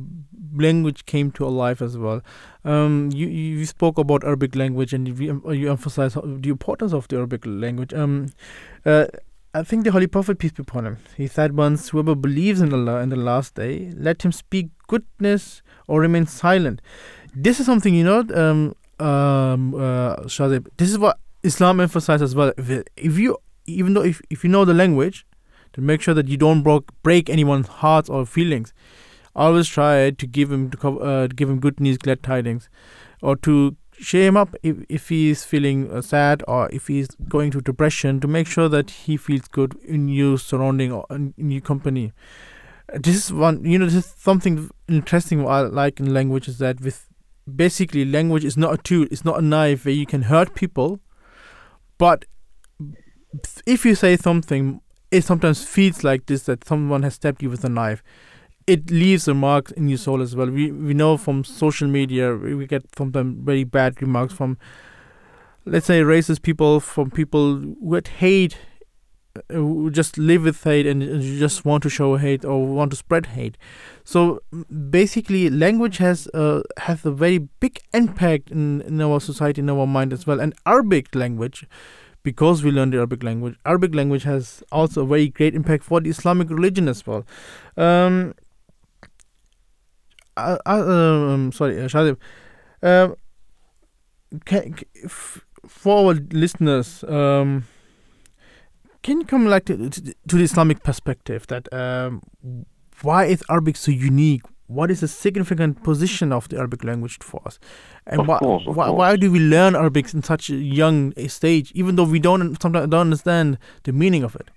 language came to alive as well. Um, you you spoke about arabic language and you, you emphasize the importance of the arabic language. Um, uh, I think the Holy Prophet, peace be upon him, he said once, Whoever believes in Allah in the last day, let him speak goodness or remain silent. This is something, you know, um, um, uh, Shahzib, this is what Islam emphasizes as well. If, you, even though if, if you know the language, to make sure that you don't broke, break anyone's hearts or feelings. Always try to give him to uh, give him good news, glad tidings, or to cheer him up if, if he is feeling uh, sad or if he's going through depression. To make sure that he feels good in your surrounding or in, in your company. This is one, you know, this is something interesting. What I like in language is that with basically language is not a tool, it's not a knife where you can hurt people, but if you say something it sometimes feels like this that someone has stabbed you with a knife. It leaves a mark in your soul as well. We we know from social media we get sometimes very bad remarks from, let's say, racist people, from people who hate, just live with hate and you just want to show hate or want to spread hate. So basically, language has uh, has a very big impact in, in our society, in our mind as well. And Arabic language because we learn the Arabic language. Arabic language has also a very great impact for the Islamic religion as well. Um, I, I, um, sorry, uh, Shahzib. Um, can, for our listeners, um, can you come like to, to, to the Islamic perspective that um, why is Arabic so unique? what is the significant position of the Arabic language for us, and of why, course, why, why, do we learn Arabic in such a young stage, even though we don't sometimes don't understand the meaning of it?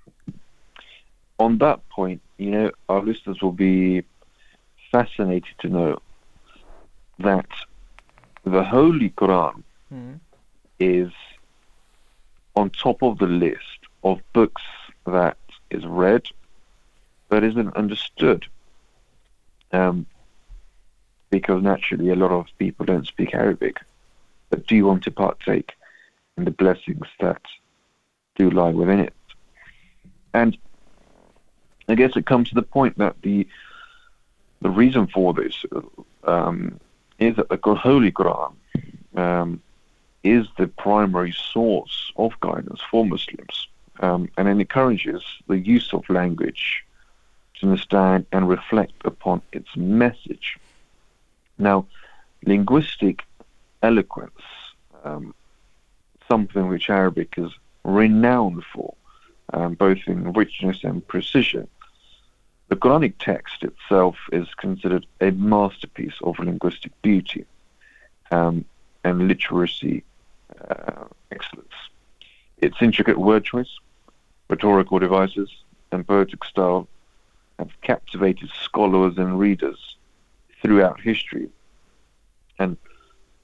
On that point, you know, our listeners will be fascinated to know that the Holy Quran mm. is on top of the list of books that is read but isn't understood um, because naturally a lot of people don't speak Arabic, but do want to partake in the blessings that do lie within it. And I guess it comes to the point that the the reason for this um, is that the Holy Quran um, is the primary source of guidance for Muslims, um, and it encourages the use of language to understand and reflect upon its message. Now, linguistic eloquence, um, something which Arabic is renowned for, um, both in richness and precision. The Quranic text itself is considered a masterpiece of linguistic beauty um, and literacy uh, excellence. Its intricate word choice, rhetorical devices, and poetic style have captivated scholars and readers throughout history. And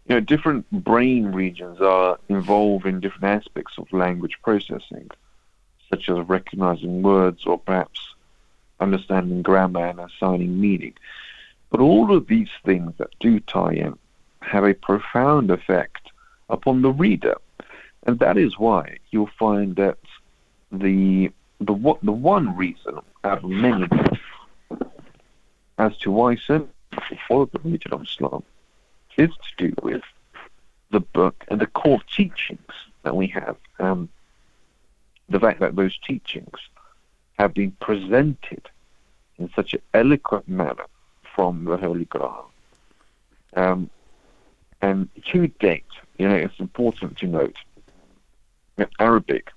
you know, different brain regions are involved in different aspects of language processing, such as recognizing words or perhaps understanding grammar and assigning meaning. But all of these things that do tie in have a profound effect upon the reader. And that is why you'll find that the the what the one reason out of many as to why some follow the religion of Islam is to do with the book and the core teachings that we have. Um, the fact that those teachings have been presented in such an eloquent manner from the Holy Quran. Um, and to date, you know, it's important to note that Arabic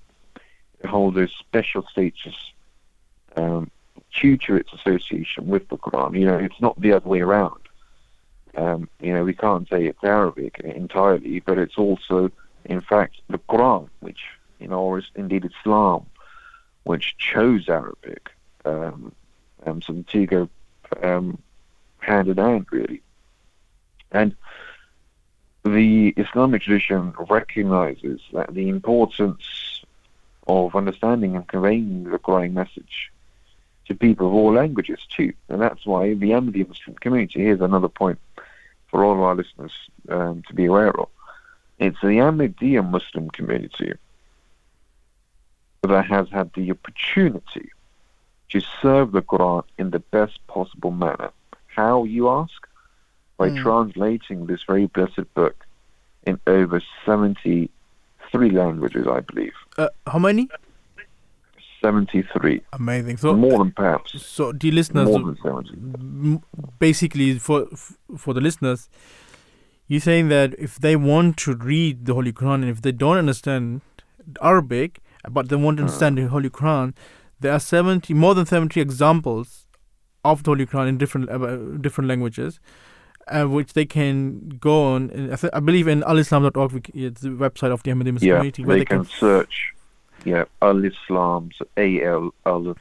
holds a special status um, due to its association with the Quran. You know, it's not the other way around. Um, you know, we can't say it's Arabic entirely, but it's also, in fact, the Quran, which, you know, or is indeed Islam, which chose Arabic. Um, um, so the two go um, hand in hand, really. And the Islamic tradition recognizes that the importance of understanding and conveying the Quranic message to people of all languages too, and that's why the Ahmadi Muslim community. Here's another point for all of our listeners um, to be aware of. It's the Ahmadiyya Muslim community that has had the opportunity to serve the Quran in the best possible manner. How, you ask? By mm. translating this very blessed book in over 73 languages, I believe. Uh, how many? 73. Amazing. So more than perhaps. So, dear listeners, more than 70. Basically, for for the listeners, you're saying that if they want to read the Holy Quran and if they don't understand Arabic, but they want to understand uh. the Holy Quran, there are 70, more than 70 examples of the Holy Quran in different uh, different languages. Uh, which they can go on. I, th- I believe in alislam.org, it's the website of the Ahmadi Muslim yeah, community. Where they, they can, can search yeah, Al Islam, so A L Al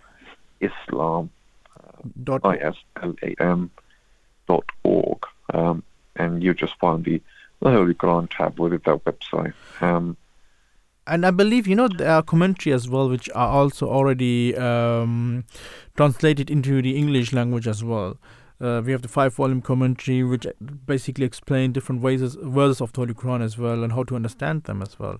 Islam, dot I S L A M dot org, um, and you just find the the Holy Quran tab within that website. Um, and I believe you know there are commentary as well, which are also already um, translated into the English language as well. Uh, we have the five volume commentary, which basically explain different ways as, verses of the Holy Quran as well and how to understand them as well.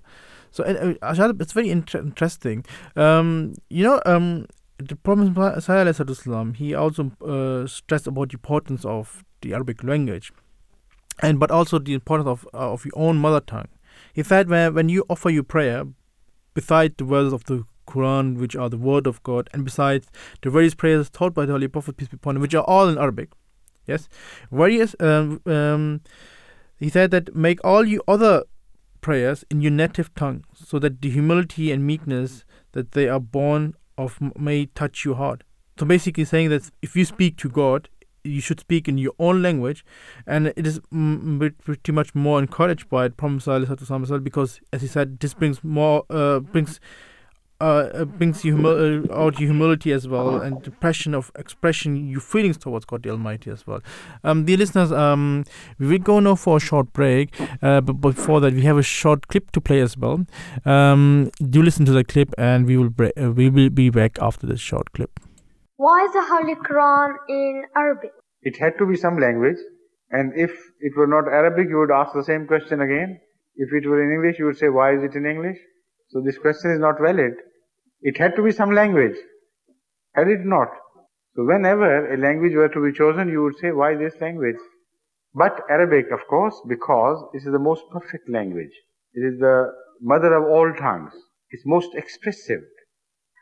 So uh, it's very inter- interesting. Um, you know, um, the Prophet he also uh, stressed about the importance of the Arabic language, and but also the importance of uh, of your own mother tongue. He said when when you offer your prayer, beside the words of the Quran, which are the word of God, and besides the various prayers taught by the Holy Prophet peace be upon him, which are all in Arabic, yes, various. Um, um, he said that make all you other prayers in your native tongue, so that the humility and meekness that they are born of may touch your heart. So basically, saying that if you speak to God, you should speak in your own language, and it is pretty much more encouraged by it, Prophet because, as he said, this brings more uh, brings uh, uh, brings you humi- uh, out your humility as well and the passion of expression your feelings towards God the Almighty as well. Um, dear listeners, um, we will go now for a short break, uh, but before that, we have a short clip to play as well. Um, do listen to the clip, and we will bre- uh, we will be back after this short clip. Why is the Holy Quran in Arabic? It had to be some language, and if it were not Arabic, you would ask the same question again. If it were in English, you would say, "Why is it in English?" So this question is not valid. It had to be some language. Had it not? So whenever a language were to be chosen, you would say, why this language? But Arabic, of course, because it is the most perfect language. It is the mother of all tongues. It's most expressive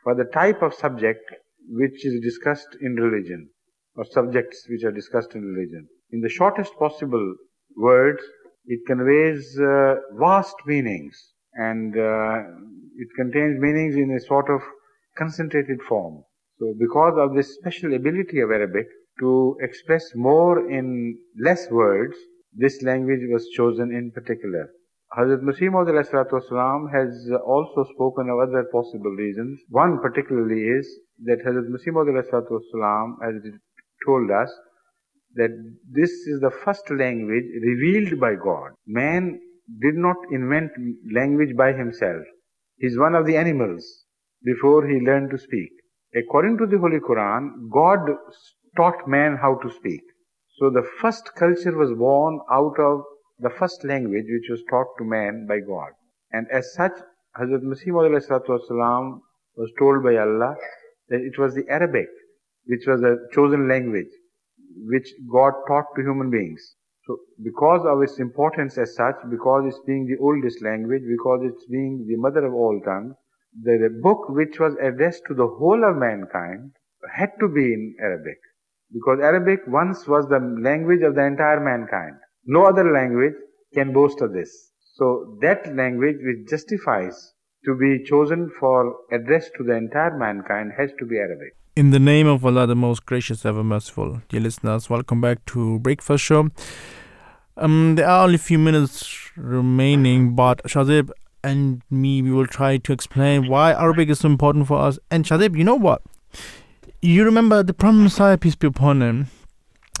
for the type of subject which is discussed in religion, or subjects which are discussed in religion. In the shortest possible words, it conveys uh, vast meanings and uh, it contains meanings in a sort of concentrated form. So because of this special ability of Arabic to express more in less words, this language was chosen in particular. Hazrat Masih Maud has also spoken of other possible reasons. One particularly is that Hazrat Masih Maud has told us that this is the first language revealed by God. Man did not invent language by himself. He's one of the animals before he learned to speak. According to the Holy Quran, God taught man how to speak. So the first culture was born out of the first language which was taught to man by God. And as such, Hazrat Masih was told by Allah that it was the Arabic which was the chosen language which God taught to human beings. So because of its importance as such, because it's being the oldest language, because it's being the mother of all tongues, the book which was addressed to the whole of mankind had to be in Arabic. Because Arabic once was the language of the entire mankind. No other language can boast of this. So that language which justifies to be chosen for address to the entire mankind has to be Arabic. In the name of Allah, the most gracious, ever merciful. Dear listeners, welcome back to Breakfast Show. Um, there are only a few minutes remaining, but Shahzib and me, we will try to explain why Arabic is so important for us. And Shahzib, you know what? You remember the Prophet Messiah, peace be upon him,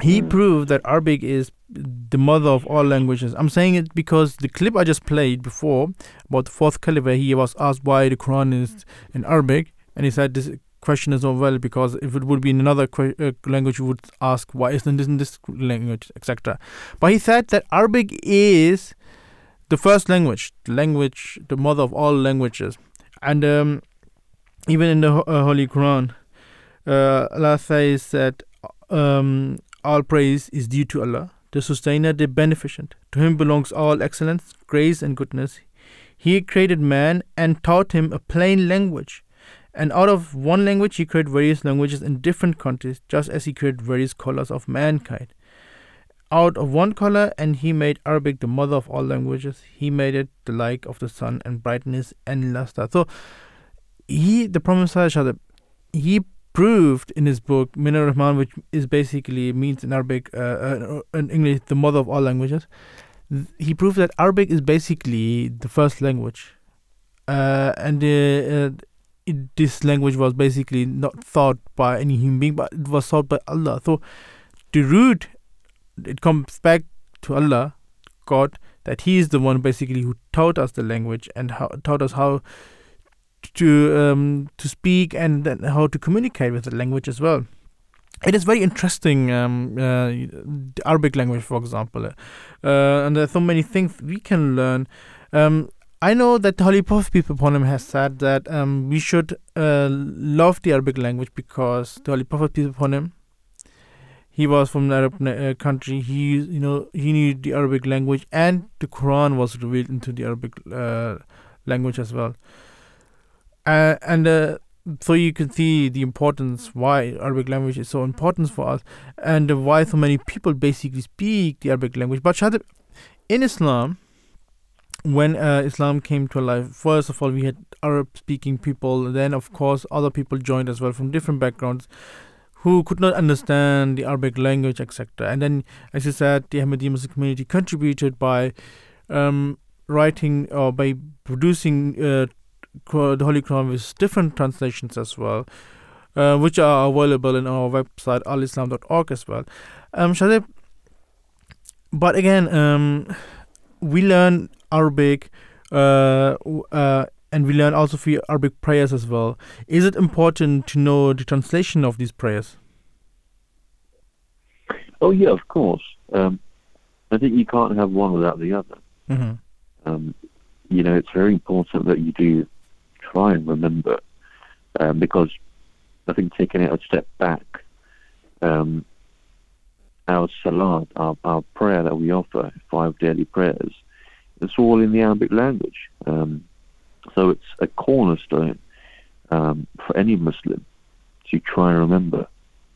he mm. proved that Arabic is the mother of all languages. I'm saying it because the clip I just played before about the fourth caliph, he was asked why the Quran is in Arabic, and he said this question is well because if it would be in another que- uh, language, you would ask why isn't this in this language, etc. But he said that Arabic is the first language, the language, the mother of all languages, and um, even in the uh, Holy Quran, uh, Allah says that um, all praise is due to Allah, the sustainer, the beneficent. To him belongs all excellence, grace, and goodness. He created man and taught him a plain language. And out of one language, he created various languages in different countries, just as he created various colors of mankind. Out of one color, and he made Arabic the mother of all languages. He made it the like of the sun and brightness and luster. So, he, the Prophet, he proved in his book Min Rahman, which is basically means in Arabic, uh, uh, in English, the mother of all languages. He proved that Arabic is basically the first language, uh, and uh, uh, it, this language was basically not thought by any human being, but it was thought by Allah. So the root, it comes back to Allah, God, that He is the one basically who taught us the language and how taught us how to um, to speak and then how to communicate with the language as well. It is very interesting, um, uh, the Arabic language, for example, uh, and there are so many things we can learn. Um, I know that the peace upon him has said that um, we should uh, love the Arabic language because the peace upon him, he was from an Arab uh, country. He, you know, he knew the Arabic language, and the Quran was revealed into the Arabic uh, language as well. Uh, and uh, so you can see the importance why Arabic language is so important for us, and why so many people basically speak the Arabic language. But in Islam, when uh, Islam came to life, first of all, we had Arab speaking people, then, of course, other people joined as well from different backgrounds who could not understand the Arabic language, etc. And then, as you said, the Ahmadiyya Muslim community contributed by um, writing or by producing uh, the Holy Quran with different translations as well. Uh, which are available in our website alislam.org as well. Um, Shahzib, but again, um, we learn Arabic, uh, uh, and we learn also for Arabic prayers as well. Is it important to know the translation of these prayers? Oh yeah, of course. Um, I think you can't have one without the other. Mm-hmm. Um, you know, it's very important that you do try and remember, um, because I think taking it a step back, um, our salat, our, our prayer that we offer, five daily prayers, it's all in the Arabic language. Um, so it's a cornerstone um, for any Muslim to try and remember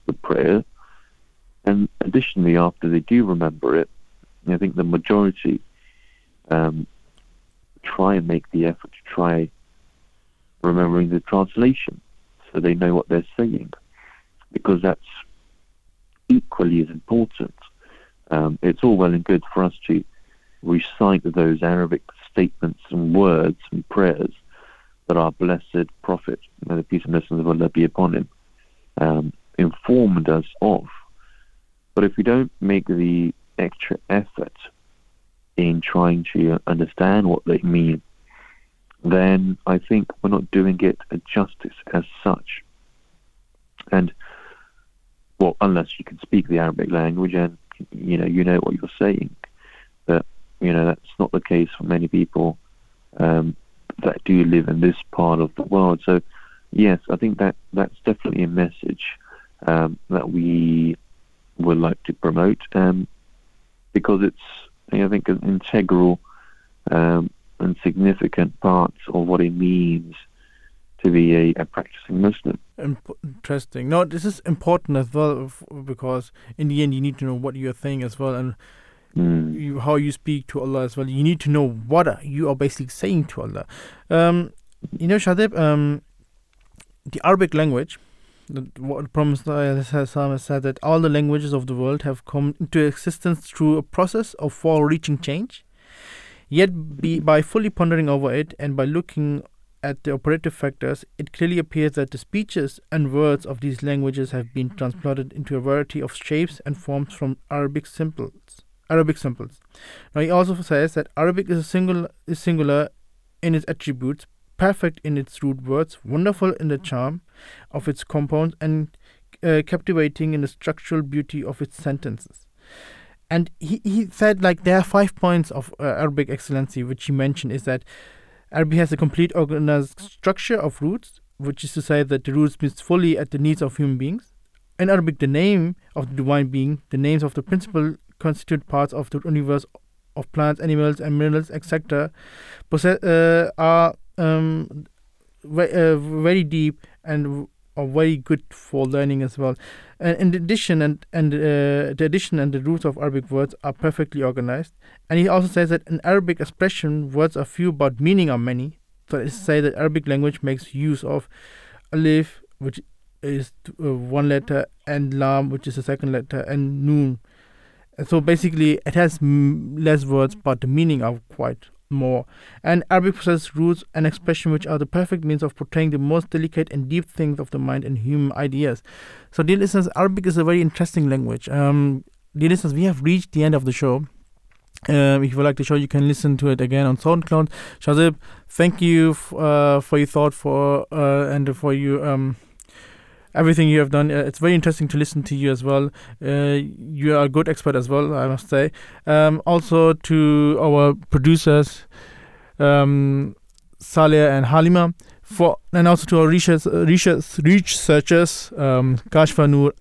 the prayer. And additionally, after they do remember it, I think the majority um, try and make the effort to try remembering the translation so they know what they're saying because that's equally as important. Um, it's all well and good for us to recite those Arabic statements and words and prayers that our blessed Prophet, may the peace and blessings of Allah be upon him, um, informed us of. But if we don't make the extra effort in trying to understand what they mean, then I think we're not doing it a justice as such. And well, unless you can speak the Arabic language and you know you know what you're saying, but you know that's not the case for many people um, that do live in this part of the world. So yes, I think that that's definitely a message um, that we would like to promote um, because it's I think an integral um, and significant part of what it means to be a, a practicing Muslim. Interesting. No, this is important as well because in the end you need to know what you are saying as well and mm. you, how you speak to Allah as well. You need to know what you are basically saying to Allah. Um, you know, Shahzib, um, the Arabic language, the, what Prophet has said that all the languages of the world have come into existence through a process of far-reaching change. Yet, be, by fully pondering over it and by looking at the operative factors, it clearly appears that the speeches and words of these languages have been transplanted into a variety of shapes and forms from Arabic symbols Arabic symbols. Now he also says that Arabic is singular is singular in its attributes, perfect in its root words, wonderful in the charm of its compounds, and uh, captivating in the structural beauty of its sentences. And he, he said like there are five points of uh, Arabic excellency which he mentioned is that Arabic has a complete organized structure of roots, which is to say that the roots meets fully at the needs of human beings. In Arabic, the name of the divine being, the names of the principal constituent parts of the universe of plants, animals, and minerals, etc., possess, uh, are um, uh, very deep and are very good for learning as well. And in addition, and and uh, the addition and the roots of Arabic words are perfectly organized. And he also says that in Arabic expression, words are few but meaning are many. So it's say that Arabic language makes use of alif, which is uh, one letter, and lam, which is the second letter, and noon. So basically, it has m- less words, but the meaning are quite more. And Arabic possesses roots and expression which are the perfect means of portraying the most delicate and deep things of the mind and human ideas. So, dear listeners, Arabic is a very interesting language. Um, dear listeners, we have reached the end of the show. Um, if you would like the show, you can listen to it again on SoundCloud. Shahzib, thank you f- uh, for your thought for uh, and for you um, everything you have done. Uh, it's very interesting to listen to you as well. Uh, you are a good expert as well, I must say. Um, also to our producers, um, Saleh and Halima, for and also to our research, research, researchers, um, Kashifa Noor,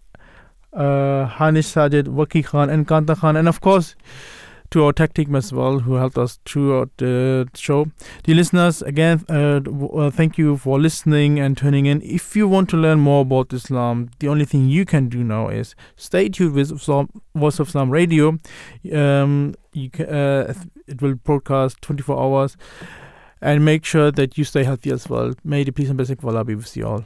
uh, Haniah Sajid, Waki Khan, and Qanta Khan, and of course to our team as well, who helped us throughout the show. Dear listeners, again, uh, uh, thank you for listening and tuning in. If you want to learn more about Islam, the only thing you can do now is stay tuned with Islam, Voice of Islam Radio. Um, you ca- uh, it will broadcast 24 hours. And make sure that you stay healthy as well. May the peace and blessing of Allah be with you all.